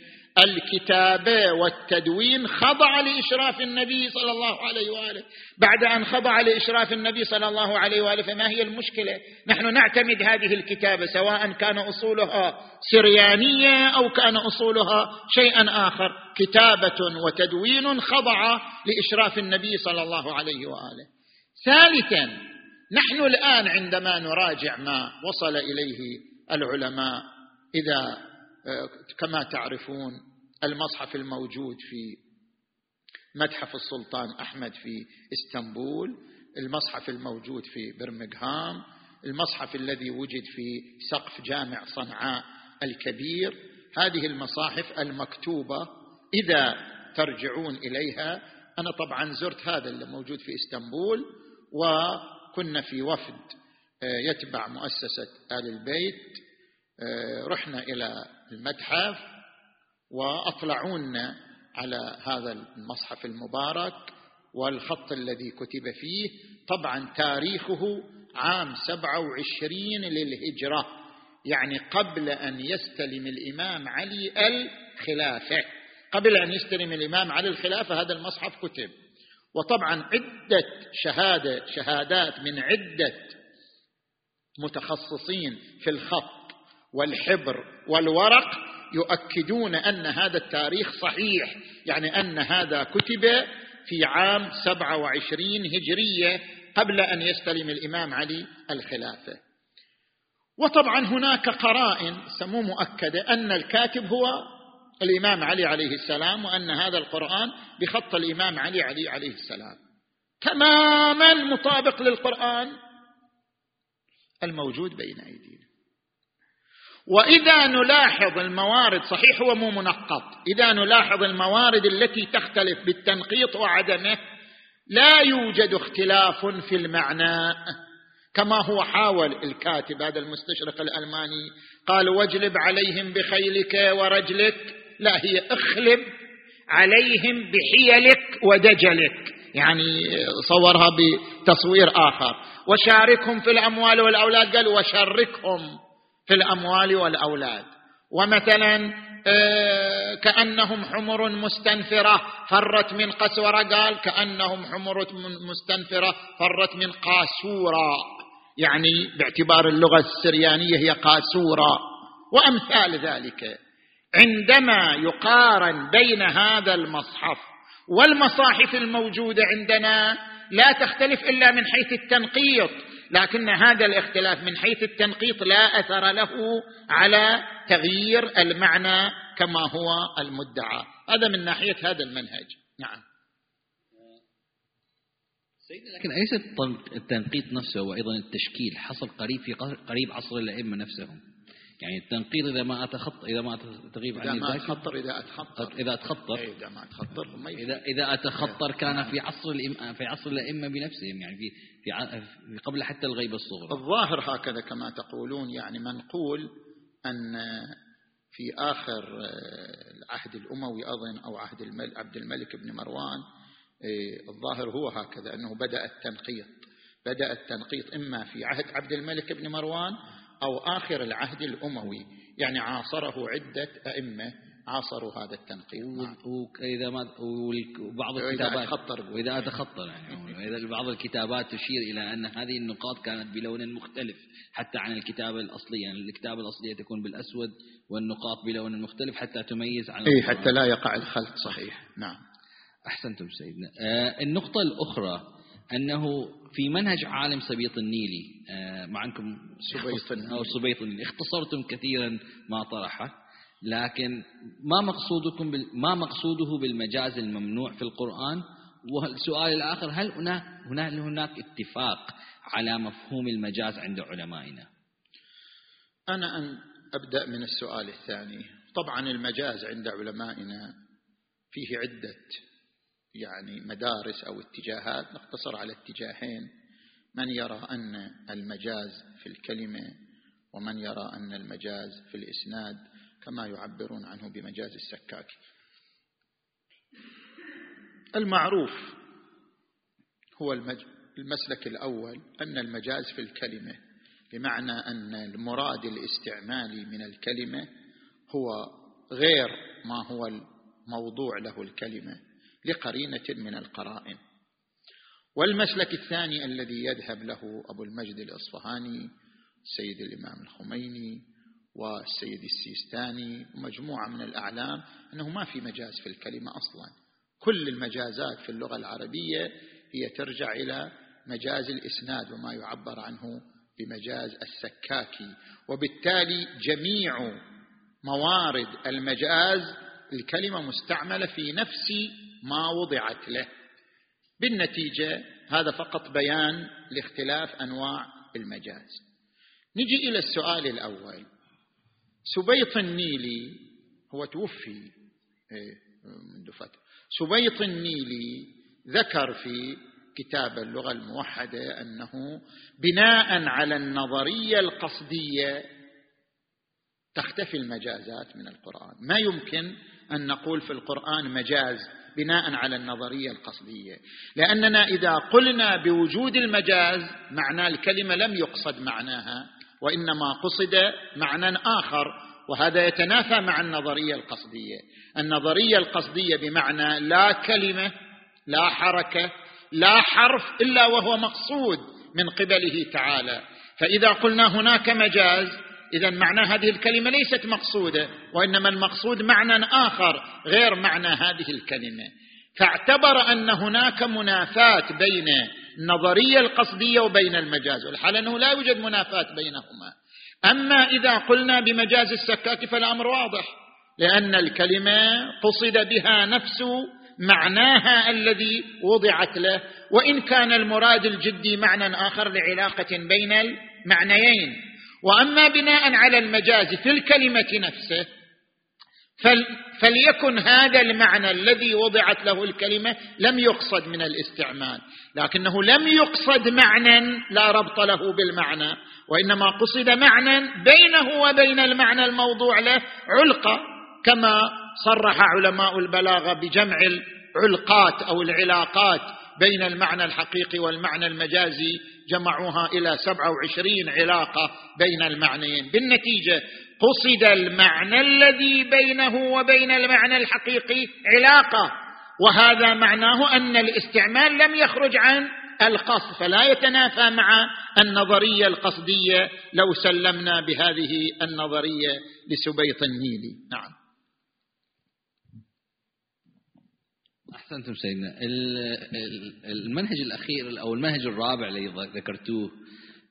الكتابه والتدوين خضع لإشراف النبي صلى الله عليه وآله. بعد أن خضع لإشراف النبي صلى الله عليه وآله فما هي المشكلة؟ نحن نعتمد هذه الكتابة سواء كان أصولها سريانية أو كان أصولها شيئا آخر. كتابة وتدوين خضع لإشراف النبي صلى الله عليه وآله. ثالثا نحن الآن عندما نراجع ما وصل إليه العلماء إذا كما تعرفون المصحف الموجود في متحف السلطان أحمد في اسطنبول المصحف الموجود في برمغهام المصحف الذي وجد في سقف جامع صنعاء الكبير. هذه المصاحف المكتوبة إذا ترجعون إليها أنا طبعا زرت هذا اللي موجود في اسطنبول وكنا في وفد آه، يتبع مؤسسة آل البيت. رحنا إلى المتحف وأطلعونا على هذا المصحف المبارك والخط الذي كتب فيه. طبعا تاريخه عام سبعة وعشرين للهجرة يعني قبل أن يستلم الإمام علي الخلافة. قبل أن يستلم الإمام علي الخلافة هذا المصحف كتب. وطبعا عدة شهادة شهادات من عدة متخصصين في الخط. والحبر والورق يؤكدون أن هذا التاريخ صحيح يعني أن هذا كتب في عام سبعة وعشرين هجرية قبل أن يستلم الإمام علي الخلافة. وطبعا هناك قرائن سمو مؤكدة أن الكاتب هو الإمام علي عليه السلام وأن هذا القرآن بخط الإمام علي علي عليه السلام. تماما مطابق للقرآن الموجود بين أيدينا. وإذا نلاحظ الموارد صحيح هو مو منقط. إذا نلاحظ الموارد التي تختلف بالتنقيط وعدمه لا يوجد اختلاف في المعنى. كما هو حاول الكاتب هذا المستشرق الألماني قال واجلب عليهم بخيلك ورجلك. لا هي اخلب عليهم بحيلك ودجلك. يعني صورها بتصوير آخر. وشاركهم في الأموال والأولاد. قال وشركهم. في الأموال والأولاد. ومثلا آه، كأنهم حمر مستنفرة فرت من قسورة قال كأنهم حمر مستنفرة فرت من قاسورة. يعني باعتبار اللغة السريانية هي قاسورة. وأمثال ذلك. عندما يقارن بين هذا المصحف والمصاحف الموجودة عندنا لا تختلف إلا من حيث التنقيط. لكن هذا الاختلاف من حيث التنقيط لا أثر له على تغيير المعنى كما هو المدعى. هذا من ناحية هذا المنهج. نعم. سيدنا لكن أليس التنقيط نفسه وأيضا التشكيل حصل قريب في قريب عصر الأئمة نفسهم؟ يعني التنقيط إذا ما أتخط إذا ما تغيب عن إذا ما أتخطر إذا أتخطر. إذا أتخطر. إيه، إذا ما أتخطر إذا إذا أتخطر كان في عصر في عصر الأئمة بنفسهم يعني في في قبل حتى الغيبة الصغرى. الظاهر هكذا كما تقولون يعني منقول أن في آخر العهد الأموي أظن أو عهد عبد الملك بن مروان إيه، الظاهر هو هكذا أنه بدأ التنقيط. بدأ التنقيط إما في عهد عبد الملك بن مروان أو آخر العهد الأموي يعني عاصره عدة أئمة عاصروا هذا التنقيط وإذا ما وبعض الكتابات وإذا أتخطر يعني إذا بعض الكتابات تشير إلى أن هذه النقاط كانت بلون مختلف حتى عن الكتابة الأصلية يعني الكتابة الأصلية تكون بالأسود والنقاط بلون مختلف حتى تميز عن أي حتى لا يقع الخلط صحيح. نعم. أحسنتم سيدنا. آه النقطة الأخرى أنه في منهج عالم سبيط النيلي آه معكم سبيط أو سبيط النيلي. اختصرتم كثيرا ما طرحه لكن ما مقصودكم ما مقصوده بالمجاز الممنوع في القرآن؟ والسؤال الآخر هل هناك هناك هناك اتفاق على مفهوم المجاز عند علمائنا؟ أنا أن أبدأ من السؤال الثاني. طبعا المجاز عند علمائنا فيه عدة يعني مدارس أو اتجاهات نقتصر على اتجاهين. من يرى أن المجاز في الكلمة ومن يرى أن المجاز في الإسناد كما يعبرون عنه بمجاز السكاك. المعروف هو المسلك الأول أن المجاز في الكلمة بمعنى أن المراد الاستعمالي من الكلمة هو غير ما هو الموضوع له الكلمة. لقرينة من القرائن. والمسلك الثاني الذي يذهب له أبو المجد الإصفهاني السيد الإمام الخميني والسيد السيستاني ومجموعة من الأعلام أنه ما في مجاز في الكلمة أصلا. كل المجازات في اللغة العربية هي ترجع إلى مجاز الإسناد وما يعبر عنه بمجاز السكاكي. وبالتالي جميع موارد المجاز الكلمة مستعملة في نفس ما وضعت له. بالنتيجة هذا فقط بيان لاختلاف أنواع المجاز. نجي إلى السؤال الأول. سبيط النيلي هو توفي إيه، منذ فترة. سبيط النيلي ذكر في كتاب اللغة الموحدة أنه بناء على النظرية القصدية تختفي المجازات من القرآن. ما يمكن أن نقول في القرآن مجاز بناء على النظرية القصدية. لأننا إذا قلنا بوجود المجاز معنى الكلمة لم يقصد معناها وإنما قصد معنى آخر وهذا يتنافى مع النظرية القصدية. النظرية القصدية بمعنى لا كلمة لا حركة لا حرف إلا وهو مقصود من قبله تعالى. فإذا قلنا هناك مجاز اذا معنى هذه الكلمة ليست مقصودة وإنما المقصود معنى آخر غير معنى هذه الكلمة. فاعتبر أن هناك منافاه بين النظرية القصدية وبين المجاز والحال أنه لا يوجد منافاه بينهما. أما إذا قلنا بمجاز السكاك فالأمر واضح لأن الكلمة قصد بها نفس معناها الذي وضعت له وإن كان المراد الجدي معنى آخر لعلاقة بين المعنيين. وأما بناء على المجاز في الكلمة نفسه فليكن هذا المعنى الذي وضعت له الكلمة لم يقصد من الاستعمال. لكنه لم يقصد معنى لا ربط له بالمعنى وإنما قصد معنى بينه وبين المعنى الموضوع له علقة كما صرح علماء البلاغة بجمع العلقات أو العلاقات بين المعنى الحقيقي والمعنى المجازي جمعوها إلى سبعة وعشرين علاقة بين المعنيين. بالنتيجة قصد المعنى الذي بينه وبين المعنى الحقيقي علاقة. وهذا معناه أن الاستعمال لم يخرج عن القصد فلا يتنافى مع النظرية القصدية لو سلمنا بهذه النظرية لسبيط النيلي نعم. أحسنتم سيدنا. المنهج الأخير أو المنهج الرابع الذي ذكرتوه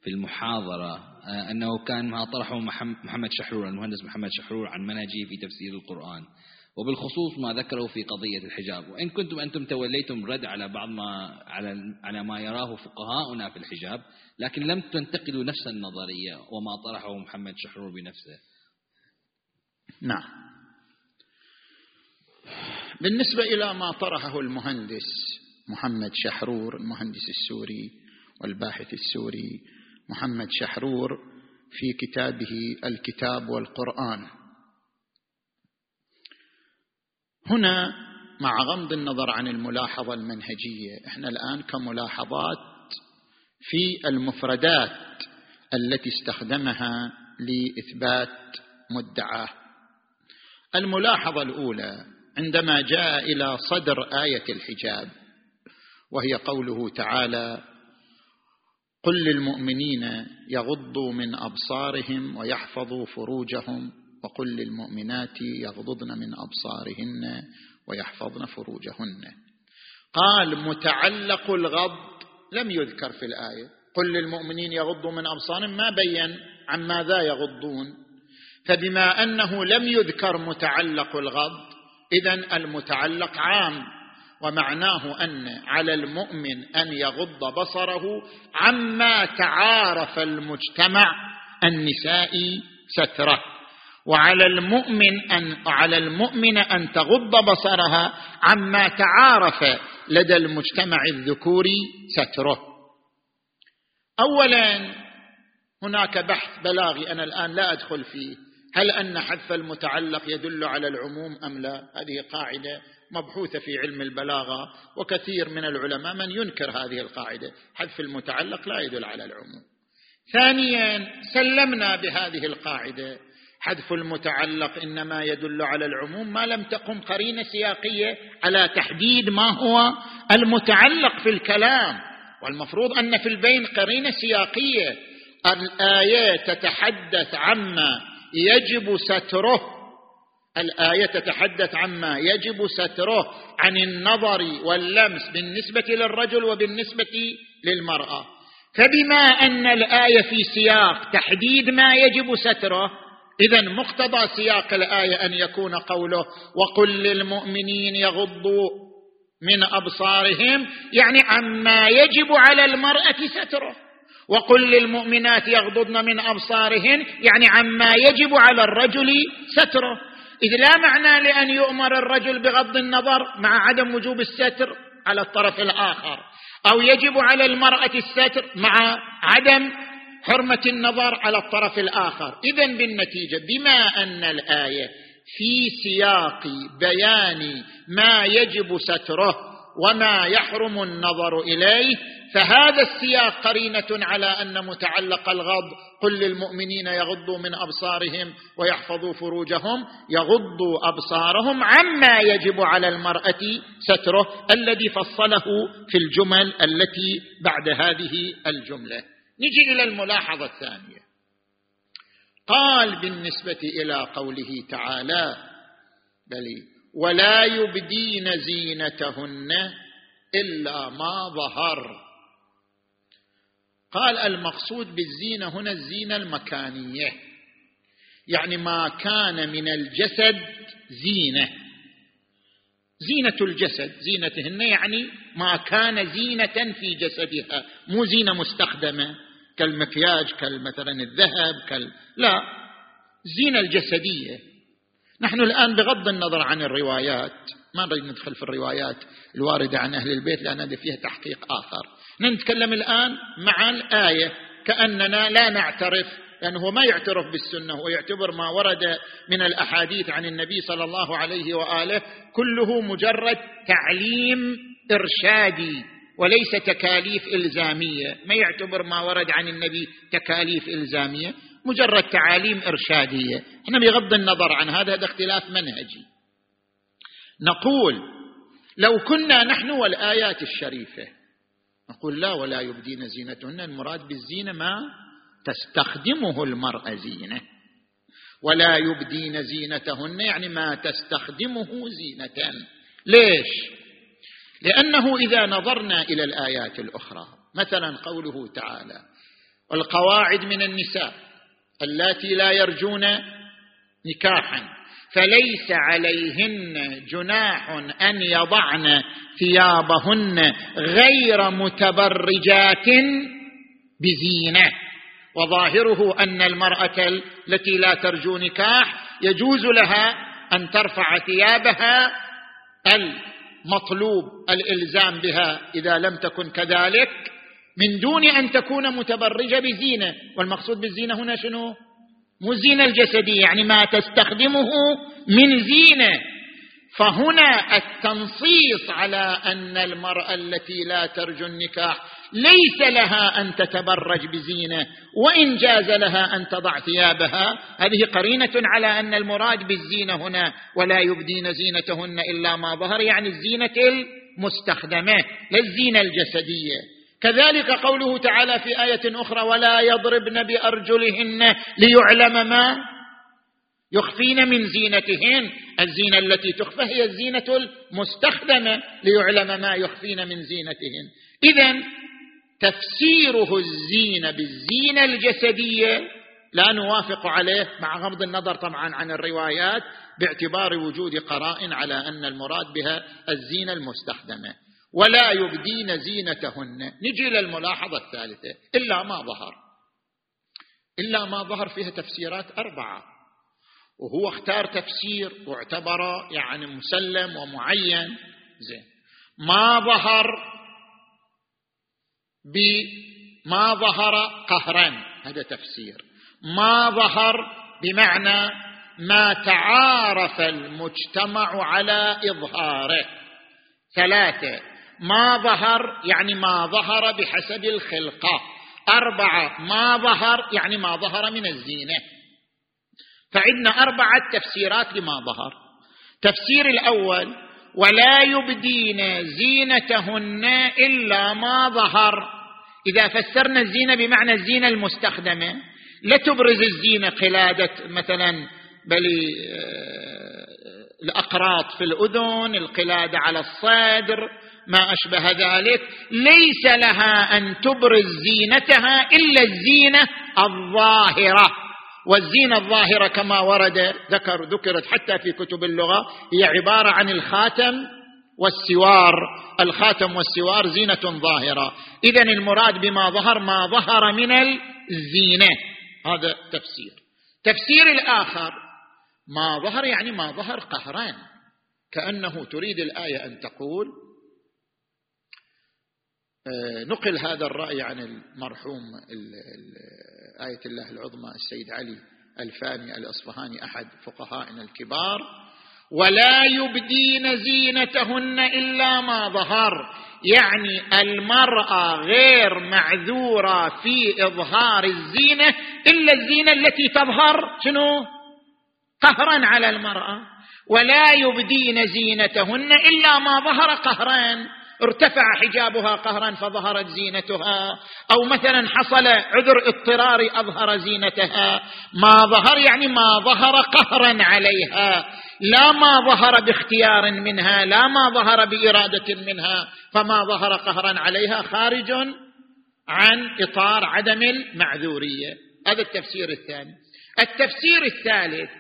في المحاضرة آه، أنه كان ما طرحه محمد شحرور المهندس محمد شحرور عن منهجه في تفسير القرآن وبالخصوص ما ذكره في قضية الحجاب. وإن كنتم أنتم توليتم رد على بعض ما على على ما يراه فقهاؤنا في الحجاب لكن لم تنتقدوا نفس النظرية وما طرحه محمد شحرور بنفسه. نعم. بالنسبة إلى ما طرحه المهندس محمد شحرور المهندس السوري والباحث السوري محمد شحرور في كتابه الكتاب والقرآن. هنا مع غمض النظر عن الملاحظة المنهجية إحنا الآن كملاحظات في المفردات التي استخدمها لإثبات مدعاه. الملاحظة الأولى عندما جاء إلى صدر آية الحجاب وهي قوله تعالى قل للمؤمنين يغضوا من أبصارهم ويحفظوا فروجهم وقل للمؤمنات يغضضن من أبصارهن ويحفظن فروجهن. قال متعلق الغض لم يذكر في الآية. قل للمؤمنين يغضوا من أبصارهم ما بين عن ماذا يغضون. فبما أنه لم يذكر متعلق الغض اذا المتعلق عام ومعناه أن على المؤمن أن يغض بصره عما تعارف المجتمع النسائي سترة. وعلى المؤمن أن على المؤمن أن تغض بصرها عما تعارف لدى المجتمع الذكوري ستره. اولا هناك بحث بلاغي. أنا الآن لا أدخل فيه هل أن حذف المتعلق يدل على العموم أم لا؟ هذه قاعدة مبحوثة في علم البلاغة وكثير من العلماء من ينكر هذه القاعدة. حذف المتعلق لا يدل على العموم. ثانيا سلمنا بهذه القاعدة. حذف المتعلق إنما يدل على العموم ما لم تقم قرينة سياقية على تحديد ما هو المتعلق في الكلام. والمفروض أن في البين قرينة سياقية. الآية تتحدث عما يجب ستره. الآية تتحدث عما يجب ستره عن النظر واللمس بالنسبة للرجل وبالنسبة للمرأة. فبما أن الآية في سياق تحديد ما يجب ستره اذا مقتضى سياق الآية أن يكون قوله وقل للمؤمنين يغضوا من أبصارهم يعني عما يجب على المرأة ستره. وقل للمؤمنات يغضضن من أبصارهن يعني عما يجب على الرجل ستره. إذ لا معنى لأن يؤمر الرجل بغض النظر مع عدم وجوب الستر على الطرف الآخر أو يجب على المرأة الستر مع عدم حرمة النظر على الطرف الآخر. إذا بالنتيجة بما أن الآية في سياق بيان ما يجب ستره وما يحرم النظر إليه فهذا السياق قرينة على أن متعلق الغض. قل للمؤمنين يغضوا من أبصارهم ويحفظوا فروجهم يغضوا أبصارهم عما يجب على المرأة ستره الذي فصله في الجمل التي بعد هذه الجملة. نجي إلى الملاحظة الثانية. قال بالنسبة إلى قوله تعالى بل ولا يبدين زينتهن إلا ما ظهر. قال المقصود بالزينة هنا الزينة المكانية. يعني ما كان من الجسد زينة. زينة الجسد زينتهن يعني ما كان زينة في جسدها. مو زينة مستخدمة كالمكياج كالمثلا الذهب كال لا. زينة الجسدية. نحن الآن بغض النظر عن الروايات ما نريد ندخل في الروايات الواردة عن أهل البيت لأن هذا فيها تحقيق آخر. نتكلم الآن مع الآية كأننا لا نعترف لأنه ما يعترف بالسنة هو يعتبر ما ورد من الأحاديث عن النبي صلى الله عليه وآله كله مجرد تعليم إرشادي وليس تكاليف إلزامية ما يعتبر ما ورد عن النبي تكاليف إلزامية مجرد تعاليم إرشادية. إحنا بغض النظر عن هذا هذا اختلاف منهجي. نقول لو كنا نحن والآيات الشريفة نقول لا ولا يبدين زينتهن المراد بالزينة ما تستخدمه المرأة زينة. ولا يبدين زينتهن يعني ما تستخدمه زينة ليش؟ لأنه إذا نظرنا إلى الآيات الأخرى مثلا قوله تعالى والقواعد من النساء اللاتي لا يرجون نكاحا فليس عليهن جناح أن يضعن ثيابهن غير متبرجات بزينة. وظاهره أن المرأة التي لا ترجو نكاح يجوز لها أن ترفع ثيابها المطلوب الإلزام بها إذا لم تكن كذلك من دون أن تكون متبرجة بزينة. والمقصود بالزينة هنا شنو؟ مو الزينه الجسدية يعني ما تستخدمه من زينة. فهنا التنصيص على أن المرأة التي لا ترجو النكاح ليس لها أن تتبرج بزينة وإن جاز لها أن تضع ثيابها. هذه قرينة على أن المراد بالزينة هنا ولا يبدين زينتهن إلا ما ظهر يعني الزينة المستخدمة لا الزينة الجسدية. كذلك قوله تعالى في آية أخرى ولا يضربن بأرجلهن ليعلم ما يخفين من زينتهن. الزينة التي تخفى هي الزينة المستخدمة ليعلم ما يخفين من زينتهن. اذا تفسيره الزينه بالزينة الجسدية لا نوافق عليه مع غض النظر طبعا عن الروايات باعتبار وجود قرائن على أن المراد بها الزينة المستخدمة. ولا يبدين زينتهن. نجي إلى الملاحظة الثالثة. إلا ما ظهر. إلا ما ظهر فيها تفسيرات أربعة. وهو اختار تفسير واعتبر يعني مسلم ومعين. زين. ما ظهر بما ظهر قهرا. هذا تفسير. ما ظهر بمعنى ما تعارف المجتمع على إظهاره. ثلاثة. ما ظهر يعني ما ظهر بحسب الخلقه أربعة ما ظهر يعني ما ظهر من الزينة. فعندنا أربعة تفسيرات لما ظهر. تفسير الأول ولا يبدين زينتهن إلا ما ظهر. إذا فسرنا الزينة بمعنى الزينة المستخدمة لا تبرز الزينة قلادة مثلا بل آه، الأقراط في الأذن القلادة على الصدر. ما أشبه ذلك ليس لها أن تبرز زينتها إلا الزينة الظاهرة. والزينة الظاهرة كما ورد ذكر ذكرت حتى في كتب اللغة هي عبارة عن الخاتم والسوار. الخاتم والسوار زينة ظاهرة. اذا المراد بما ظهر ما ظهر من الزينة. هذا تفسير. تفسير الآخر ما ظهر يعني ما ظهر قهران كأنه تريد الآية أن تقول نقل هذا الرأي عن المرحوم آية الله العظمى السيد علي الفاني الأصفهاني أحد فقهائنا الكبار. ولا يبدين زينتهن إلا ما ظهر. يعني المرأة غير معذورة في إظهار الزينة إلا الزينة التي تظهر شنو؟ قهرا على المرأة. ولا يبدين زينتهن إلا ما ظهر قهرا. ارتفع حجابها قهرا فظهرت زينتها أو مثلا حصل عذر اضطراري أظهر زينتها ما ظهر يعني ما ظهر قهرا عليها لا ما ظهر باختيار منها لا ما ظهر بإرادة منها فما ظهر قهرا عليها خارج عن إطار عدم المعذورية. هذا التفسير الثاني. التفسير الثالث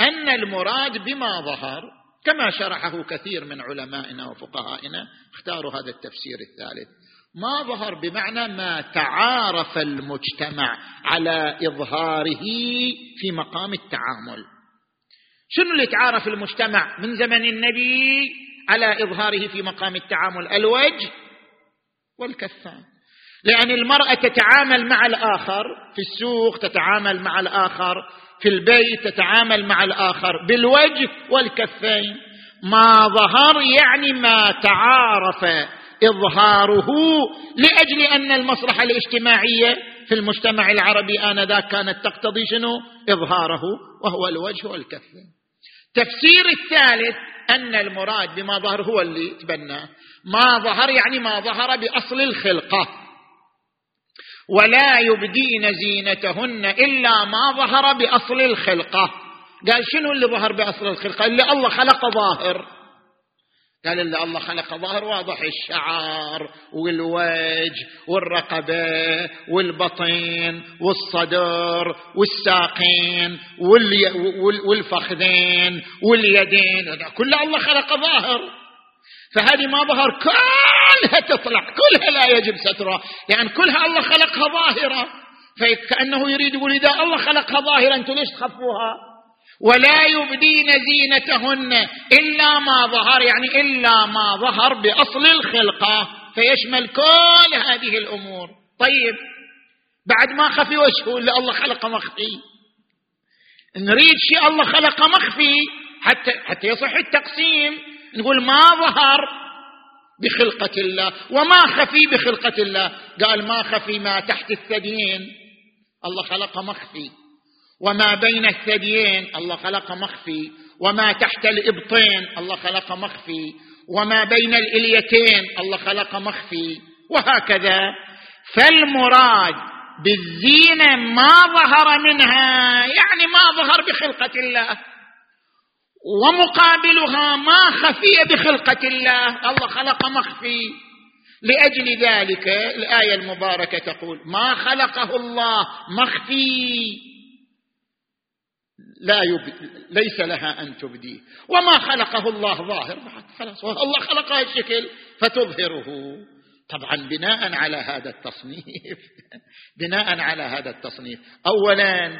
أن المراد بما ظهر كما شرحه كثير من علمائنا وفقهائنا اختاروا هذا التفسير الثالث. ما ظهر بمعنى ما تعارف المجتمع على إظهاره في مقام التعامل. شنو اللي تعارف المجتمع من زمن النبي على إظهاره في مقام التعامل؟ الوجه والكفان. لأن المرأة تتعامل مع الآخر في السوق تتعامل مع الآخر في البيت تتعامل مع الآخر بالوجه والكفين. ما ظهر يعني ما تعارف إظهاره لأجل أن المصلحة الاجتماعية في المجتمع العربي آنذاك كانت تقتضي شنو؟ إظهاره وهو الوجه والكفين. تفسير الثالث أن المراد بما ظهر هو اللي تبناه. ما ظهر يعني ما ظهر بأصل الخلقة. ولا يبدين زينتهن إلا ما ظهر بأصل الخلقة. قال شنو اللي ظهر بأصل الخلقة؟ اللي الله خلق ظاهر. قال اللي الله خلق ظاهر واضح الشعر والوجه والرقبة والبطن والصدر والساقين والفخذين واليدين كلها الله خلق ظاهر. فهذه ما ظهر كلها تطلع كلها لا يجب سترها. يعني كلها الله خلقها ظاهرة. فكأنه يريد يقول إذا الله خلقها ظاهرة أنتم ليش تخفوها؟ ولا يبدين زينتهن إلا ما ظهر يعني إلا ما ظهر بأصل الخلقة. فيشمل كل هذه الأمور. طيب بعد ما خفي وجهه اللي الله خلقه مخفي. نريد شيء الله خلقه مخفي. حتى حتى يصح التقسيم. نقول ما ظهر بخلقة الله وما خفي بخلقة الله. قال ما خفي ما تحت الثديين. الله خلقه مخفي. وما بين الثديين. الله خلق مخفي. وما تحت الإبطين. الله خلق مخفي. وما بين الإليتين. الله خلق مخفي. وهكذا. فالمراد بالزينة ما ظهر منها. يعني ما ظهر بخلقة الله. ومقابلها ما خفي بخلقة الله. الله خلق مخفي. لأجل ذلك الآية المباركة تقول ما خلقه الله مخفي. لا يب... ليس لها أن تبديه وما خلقه الله ظاهر. بعد خلاص. الله خلقها الشكل فتظهره. طبعا بناء على هذا التصنيف. بناء على هذا التصنيف. أولا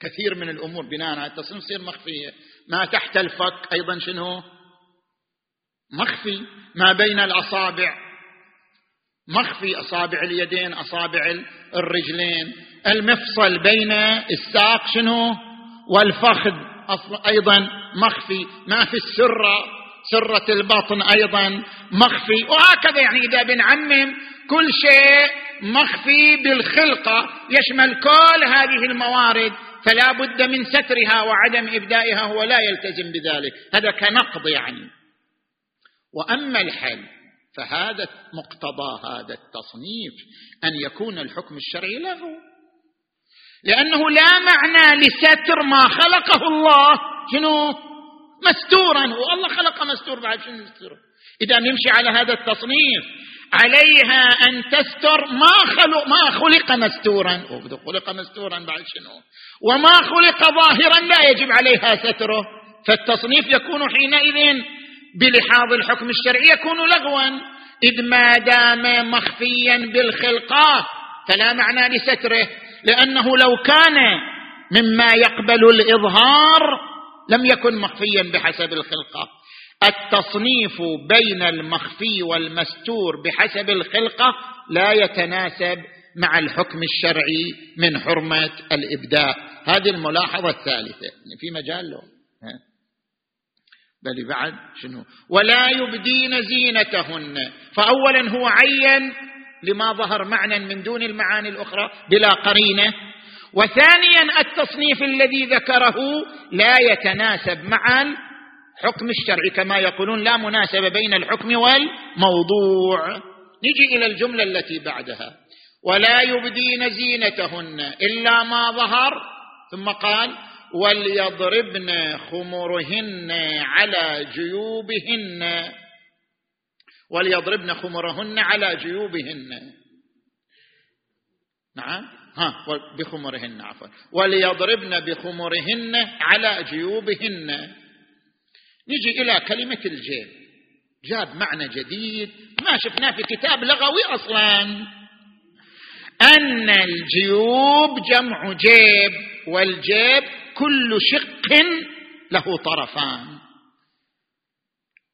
كثير من الأمور بناء على التصنيف تصير مخفية. ما تحت الفك أيضا شنو؟ مخفي ما بين الأصابع. مخفي أصابع اليدين أصابع الرجلين. المفصل بين الساق شنو؟ والفخذ. أيضا مخفي. ما في السرة سرة البطن أيضا مخفي. وهكذا يعني إذا بنعمم كل شيء مخفي بالخلقة. يشمل كل هذه الموارد. فلا بد من سترها وعدم إبدائها هو لا يلتزم بذلك. هذا كنقض يعني. وأما الحل فهذا مقتضى هذا التصنيف أن يكون الحكم الشرعي له. لأنه لا معنى لستر ما خلقه الله. شنو؟ مستورا. هو الله خلق مستور بعد شنو مستور؟ إذا نمشي على هذا التصنيف. عليها أن تستر ما خلق ما خلق مستورا. خلق مستورا بعد شنو؟ وما خلق ظاهرا لا يجب عليها ستره. فالتصنيف يكون حينئذ بلحاظ الحكم الشرعي يكون لغوا. إذ ما دام مخفيا بالخلقة فلا معنى لستره. لأنه لو كان مما يقبل الإظهار لم يكن مخفيا بحسب الخلقة. التصنيف بين المخفي والمستور بحسب الخلقة لا يتناسب مع الحكم الشرعي من حرمة الابداء هذه الملاحظة الثالثة. في مجال له بل بعد شنو؟ ولا يبدين زينتهن. فاولا هو عين لما ظهر معنى من دون المعاني الأخرى بلا قرينة. وثانيا التصنيف الذي ذكره لا يتناسب مع الحكم الشرعي كما يقولون لا مناسبة بين الحكم والموضوع. نجي إلى الجملة التي بعدها. ولا يبدين زينتهن إلا ما ظهر. ثم قال وليضربن خمرهن على جيوبهن. وليضربن خمرهن على جيوبهن. نعم. ها بخمرهن عفوا. وليضربن بخمرهن على جيوبهن. نجي إلى كلمة الجيب جاب معنى جديد. ما شفناه في كتاب لغوي أصلا. أن الجيوب جمع جيب والجيب كل شق له طرفان.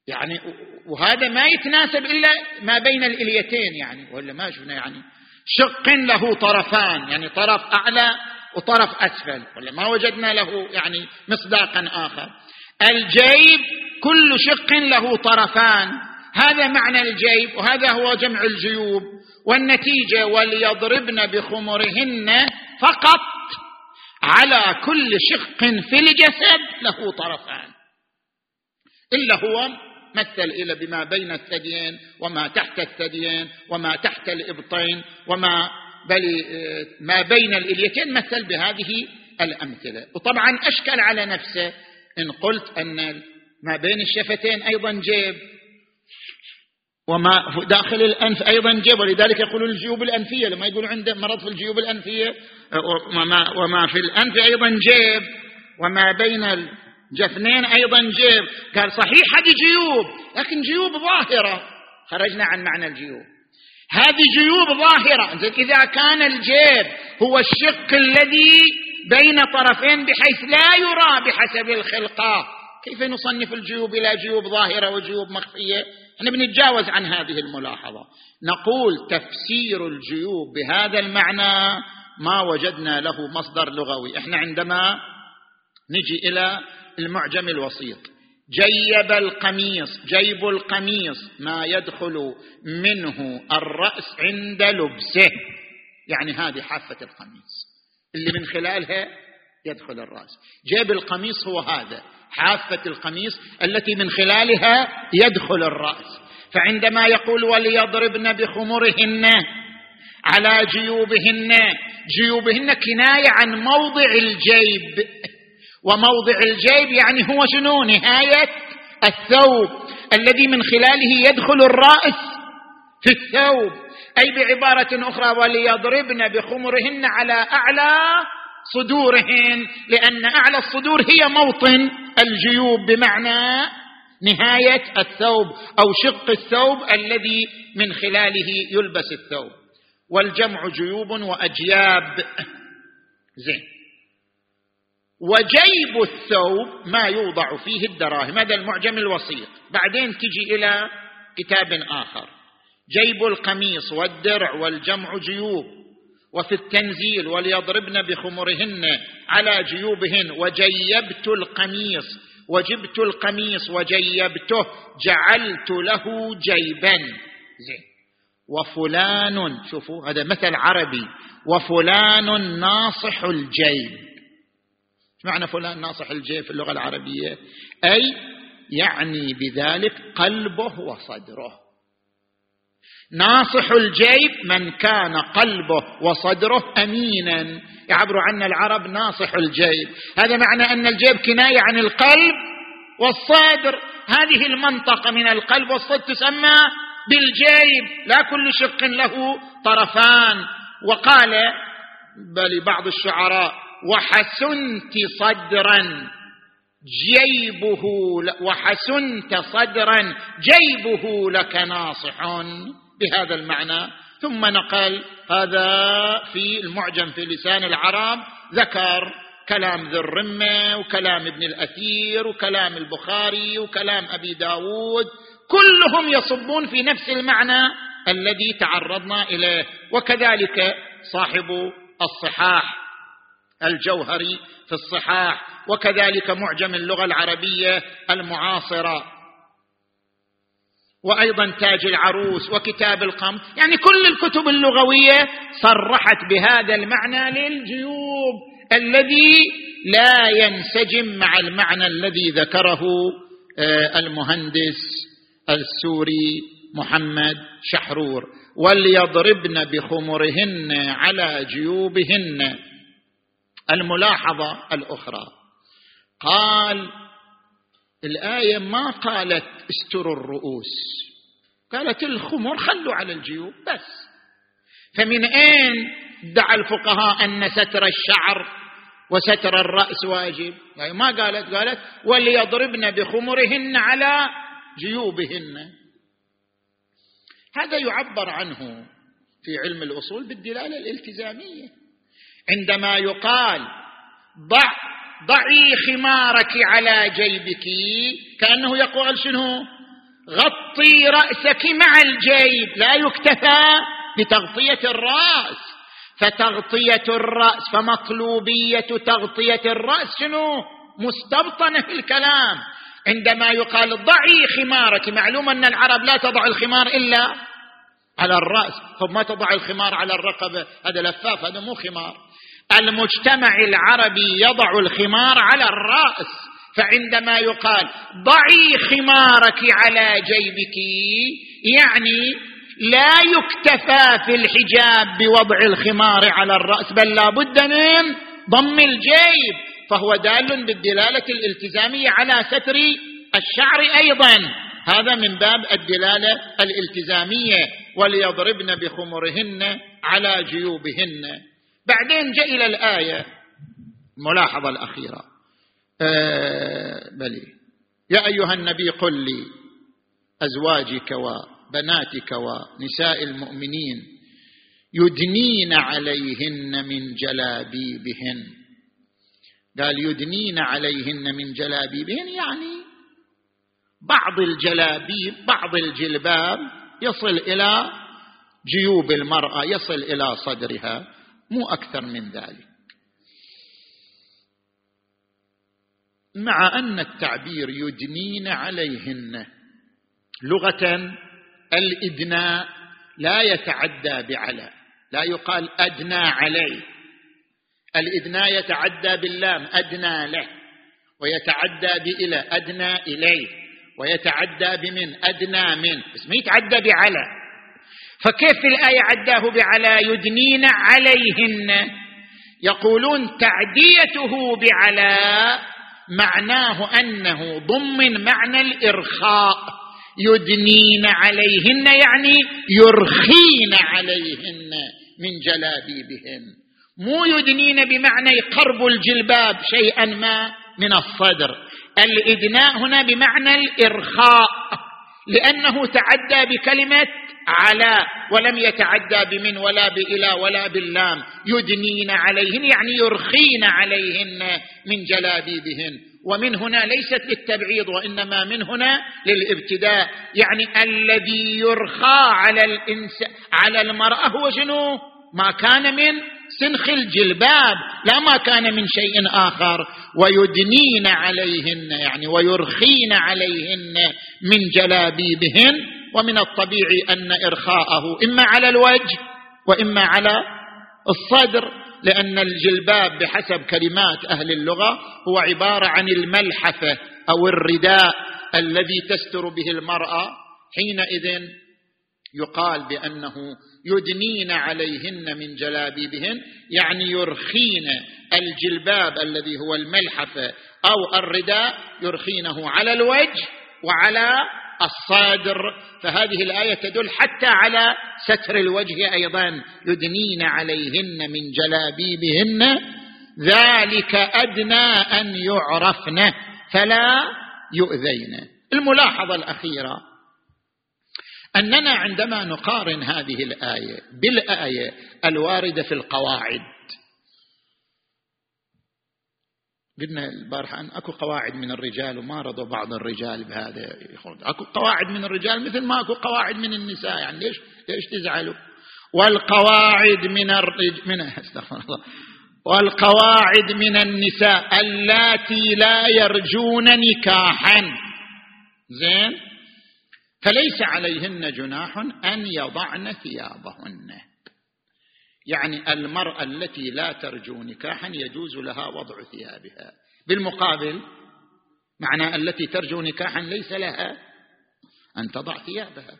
يعني وهذا ما يتناسب إلا ما بين الإليتين يعني ولا ما شفنا يعني شق له طرفان يعني طرف أعلى وطرف أسفل ولا ما وجدنا له يعني مصداقا آخر. الجيب كل شق له طرفان. هذا معنى الجيب وهذا هو جمع الجيوب. والنتيجة وليضربن بخمرهن فقط على كل شق في الجسد له طرفان. إلا هو مثل إلى بما بين الثديين وما تحت الثديين وما تحت الإبطين وما بل ما بين الإليتين مثل بهذه الأمثلة. وطبعا أشكل على نفسه إن قلت أن ما بين الشفتين أيضا جيب وما داخل الأنف أيضا جيب ولذلك يقولون الجيوب الأنفية لما يقولوا عنده مرض في الجيوب الأنفية وما, وما في الأنف أيضا جيب وما بين الجفنين أيضا جيب. قال صحيح هذه جيوب لكن جيوب ظاهرة. خرجنا عن معنى الجيوب. هذه جيوب ظاهرة. إذا كان الجيب هو الشق الذي بين طرفين بحيث لا يرى بحسب الخلقة. كيف نصنف الجيوب إلى جيوب ظاهرة وجيوب مخفية؟ إحنا بنتجاوز عن هذه الملاحظة. نقول تفسير الجيوب بهذا المعنى ما وجدنا له مصدر لغوي. إحنا عندما نجي إلى المعجم الوسيط جيب القميص جيب القميص ما يدخل منه الرأس عند لبسه. يعني هذه حافة القميص. اللي من خلالها يدخل الرأس. جيب القميص هو هذا حافة القميص التي من خلالها يدخل الرأس. فعندما يقول وليضربن بخمرهن على جيوبهن جيوبهن كناية عن موضع الجيب. وموضع الجيب يعني هو شنو؟ نهاية الثوب الذي من خلاله يدخل الرأس في الثوب. أي بعبارة أخرى وليضربن بخمرهن على أعلى صدورهن لأن أعلى الصدور هي موطن الجيوب بمعنى نهاية الثوب أو شق الثوب الذي من خلاله يلبس الثوب. والجمع جيوب وأجياب. زين. وجيب الثوب ما يوضع فيه الدراهم. هذا المعجم الوسيط بعدين تجي إلى كتاب آخر. جيب القميص والدرع والجمع جيوب وفي التنزيل وليضربن بخمرهن على جيوبهن وجيبت القميص وجبت القميص وجيبته جعلت له جيبا. زين. وفلان شوفوا هذا مثل عربي وفلان ناصح الجيب. معنى فلان ناصح الجيب في اللغة العربية؟ أي يعني بذلك قلبه وصدره. ناصح الجيب من كان قلبه وصدره أمينا. يعبر عنا العرب ناصح الجيب. هذا معنى أن الجيب كناية عن القلب والصدر. هذه المنطقة من القلب والصدر تسمى بالجيب. لا كل شق له طرفان. وقال بل بعض الشعراء وحسنت صدرا. جيبه وحسنت صدرا. جيبه لك ناصح. بهذا المعنى. ثم نقل هذا في المعجم في لسان العرب ذكر كلام ذي الرمة وكلام ابن الأثير وكلام البخاري وكلام أبي داود. كلهم يصبون في نفس المعنى الذي تعرضنا إليه. وكذلك صاحب الصحاح الجوهري في الصحاح. وكذلك معجم اللغة العربية المعاصرة. وأيضا تاج العروس وكتاب القمر. يعني كل الكتب اللغوية صرحت بهذا المعنى للجيوب الذي لا ينسجم مع المعنى الذي ذكره آه، المهندس السوري محمد شحرور. وليضربن بخمرهن على جيوبهن. الملاحظة الأخرى. قال الآية ما قالت استروا الرؤوس قالت الخمر خلوا على الجيوب بس. فمن أين دعا الفقهاء أن ستر الشعر وستر الرأس واجب يعني ما قالت قالت وليضربن بخمرهن على جيوبهن. هذا يعبر عنه في علم الأصول بالدلالة الالتزامية. عندما يقال ضع ضعي خمارك على جيبك. كأنه يقول شنو؟ غطي رأسك مع الجيب. لا يكتفى بتغطية الرأس. فتغطية الرأس فمطلوبية تغطية الرأس شنو؟ مستبطنة في الكلام. عندما يقال ضعي خمارك معلوم أن العرب لا تضع الخمار إلا على الرأس. طب ما تضع الخمار على الرقبة؟ هذا لفاف هذا مو خمار. المجتمع العربي يضع الخمار على الرأس فعندما يقال ضعي خمارك على جيبك يعني لا يكتفى في الحجاب بوضع الخمار على الرأس بل لا بد من ضم الجيب فهو دال بالدلالة الالتزامية على ستر الشعر أيضا. هذا من باب الدلالة الالتزامية وليضربن بخمرهن على جيوبهن. بعدين جاء إلى الآية. الملاحظه الأخيرة. آه بلي يا أيها النبي قل لي أزواجك وبناتك ونساء المؤمنين يدنين عليهن من جلابيبهن. قال يدنين عليهن من جلابيبهن يعني بعض الجلابيب بعض الجلباب يصل إلى جيوب المرأة يصل إلى صدرها. مو أكثر من ذلك. مع أن التعبير يدنين عليهن لغة الادناء لا يتعدى بعلى لا يقال أدنى عليه. الادناء يتعدى باللام أدنى له ويتعدى بإلى أدنى إليه ويتعدى بمن أدنى من بس ما يتعدى بعلى فكيف الآية عداه بعلى يدنين عليهن؟ يقولون تعديته بعلى معناه أنه ضمن معنى الإرخاء. يدنين عليهن يعني يرخين عليهن من جلابيبهن. مو يدنين بمعنى قرب الجلباب شيئا ما من الصدر. الإدناء هنا بمعنى الإرخاء لأنه تعدى بكلمة على ولم يتعدى بمن ولا بإلى ولا باللام. يدنين عليهن يعني يرخين عليهن من جلابيبهن. ومن هنا ليست للتبعيض وإنما من هنا للابتداء. يعني الذي يرخى على الإنس على المرأة هو شنو؟ ما كان من سنخ الجلباب لا ما كان من شيء آخر. ويدنين عليهن يعني ويرخين عليهن من جلابيبهن. ومن الطبيعي أن إرخاءه إما على الوجه وإما على الصدر لأن الجلباب بحسب كلمات أهل اللغة هو عبارة عن الملحفة أو الرداء الذي تستر به المرأة حينئذ يقال بأنه يدنين عليهن من جلابيبهن يعني يرخين الجلباب الذي هو الملحفة أو الرداء يرخينه على الوجه وعلى الصادر فهذه الآية تدل حتى على ستر الوجه أيضا يدنين عليهن من جلابيبهن ذلك أدنى أن يعرفن فلا يؤذين. الملاحظة الأخيرة أننا عندما نقارن هذه الآية بالآية الواردة في القواعد قلنا البارحة أن أكو قواعد من الرجال وما رضوا بعض الرجال بهذا أكو قواعد من الرجال مثل ما أكو قواعد من النساء. يعني ليش ليش تزعلوا؟ والقواعد من الرجال من استغفر الله. والقواعد من النساء اللاتي لا يرجون نكاحا. زين؟ فليس عليهن جناح أن يضعن ثيابهن. يعني المرأة التي لا ترجو نكاحا يجوز لها وضع ثيابها. بالمقابل معنى التي ترجو نكاحا ليس لها أن تضع ثيابها.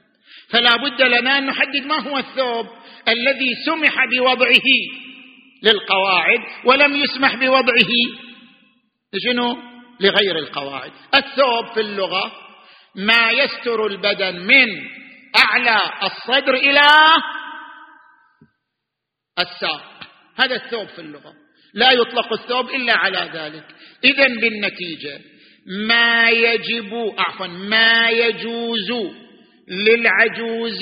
فلا بد لنا أن نحدد ما هو الثوب الذي سمح بوضعه للقواعد ولم يسمح بوضعه شنو لغير القواعد. الثوب في اللغة ما يستر البدن من أعلى الصدر إلى الساق. هذا الثوب في اللغة. لا يطلق الثوب إلا على ذلك. اذا بالنتيجة ما يجب عفوا ما يجوز للعجوز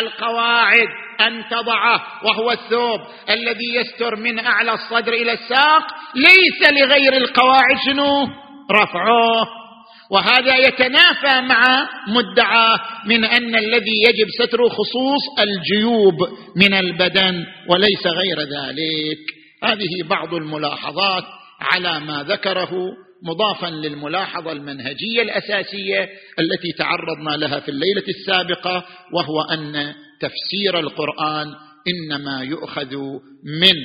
القواعد أن تضعه وهو الثوب الذي يستر من أعلى الصدر إلى الساق. ليس لغير القواعد شنو؟ رفعه. وهذا يتنافى مع مدعاه من أن الذي يجب ستره خصوص الجيوب من البدن وليس غير ذلك. هذه بعض الملاحظات على ما ذكره مضافا للملاحظة المنهجية الأساسية التي تعرضنا لها في الليلة السابقة وهو أن تفسير القرآن إنما يؤخذ من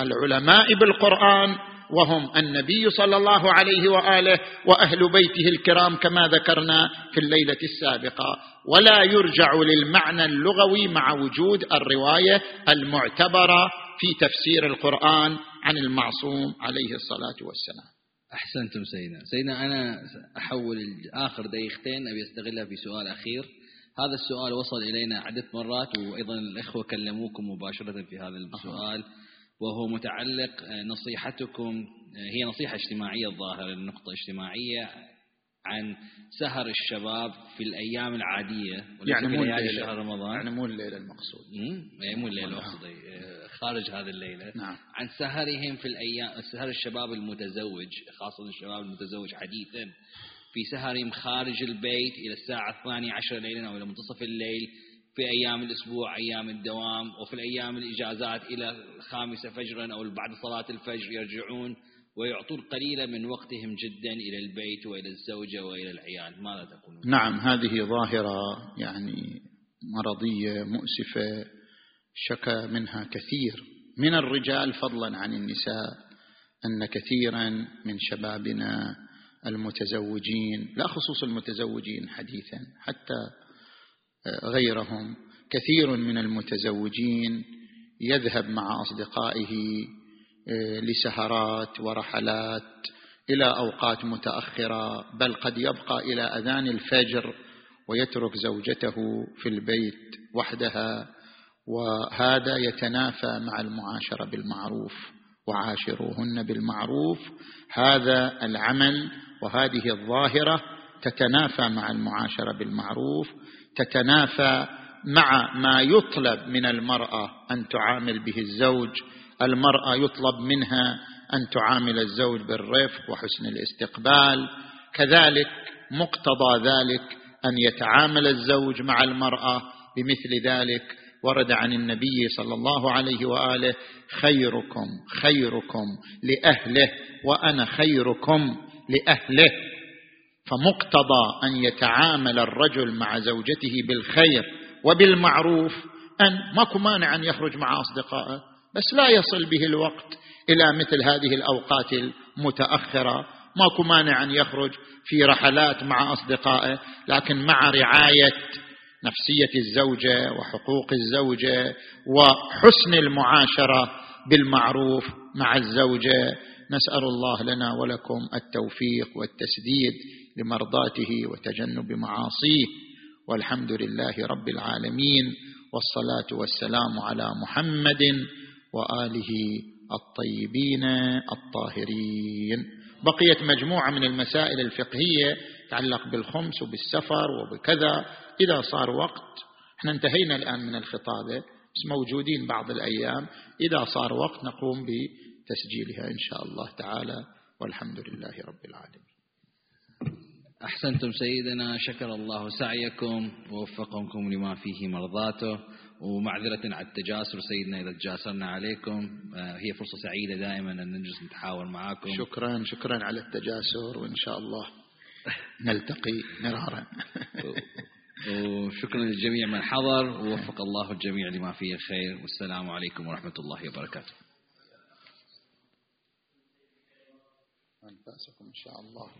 العلماء بالقرآن وهم النبي صلى الله عليه وآله وأهل بيته الكرام كما ذكرنا في الليلة السابقة. ولا يرجع للمعنى اللغوي مع وجود الرواية المعتبرة في تفسير القرآن عن المعصوم عليه الصلاة والسلام. أحسنتم سيدنا. سيدنا أنا أحول آخر دقيقتين أبي أستغلها في سؤال أخير. هذا السؤال وصل إلينا عدة مرات وأيضا الإخوة كلموكم مباشرة في هذا السؤال. وهو متعلق آه، نصيحتكم آه، هي نصيحة اجتماعية الظاهرة لنقطة اجتماعية عن سهر الشباب في الأيام العادية يعني مو ليالي شهر رمضان. يعني مو الليلة المقصود. يعني مو الليلة المقصود آه، خارج هذه الليلة. نعم. عن سهرهم في الأيام سهر الشباب المتزوج خاصة الشباب المتزوج حديثا في سهرهم خارج البيت إلى الساعة الثانية عشر ليلا أو إلى منتصف الليل في أيام الأسبوع أيام الدوام وفي الأيام الإجازات إلى الخامسة فجرا أو بعد صلاة الفجر يرجعون ويعطون قليلا من وقتهم جدا إلى البيت وإلى الزوجة وإلى العيال. ماذا تقولون؟ نعم هذه ظاهرة يعني مرضية مؤسفة شكى منها كثير. من الرجال فضلا عن النساء أن كثيرا من شبابنا المتزوجين لا خصوص المتزوجين حديثا حتى غيرهم. كثير من المتزوجين يذهب مع أصدقائه آه، لسهرات ورحلات إلى أوقات متأخرة بل قد يبقى إلى أذان الفجر ويترك زوجته في البيت وحدها وهذا يتنافى مع المعاشرة بالمعروف وعاشروهن بالمعروف. هذا العمل وهذه الظاهرة تتنافى مع المعاشرة بالمعروف. تتنافى مع ما يطلب من المرأة أن تعامل به الزوج. المرأة يطلب منها أن تعامل الزوج بالرفق وحسن الاستقبال. كذلك مقتضى ذلك أن يتعامل الزوج مع المرأة بمثل ذلك. ورد عن النبي صلى الله عليه وآله خيركم خيركم لأهله وأنا خيركم لأهله. فمقتضى أن يتعامل الرجل مع زوجته بالخير وبالمعروف أن ماكو مانع أن يخرج مع أصدقائه بس لا يصل به الوقت إلى مثل هذه الأوقات المتأخرة. ماكو مانع أن يخرج في رحلات مع أصدقائه لكن مع رعاية نفسية الزوجة وحقوق الزوجة وحسن المعاشرة بالمعروف مع الزوجة نسأل الله لنا ولكم التوفيق والتسديد. لمرضاته وتجنب معاصيه والحمد لله رب العالمين والصلاة والسلام على محمد وآله الطيبين الطاهرين. بقيت مجموعة من المسائل الفقهية تتعلق بالخمس وبالسفر وبكذا. إذا صار وقت إحنا انتهينا الآن من الخطابة بس موجودين بعض الأيام. إذا صار وقت نقوم بتسجيلها إن شاء الله تعالى والحمد لله رب العالمين. أحسنتم سيدنا شكر الله سعيكم ووفقكم لما فيه مرضاته ومعذرة على التجاسر سيدنا إذا تجاسرنا عليكم. آه، هي فرصة سعيدة دائما أن نجلس نتحاور معكم شكرا شكرا على التجاسر وإن شاء الله نلتقي مرارا. وشكرا للجميع من حضر ووفق الله الجميع لما فيه الخير. والسلام عليكم ورحمة الله وبركاته. أنفاسكم إن شاء الله.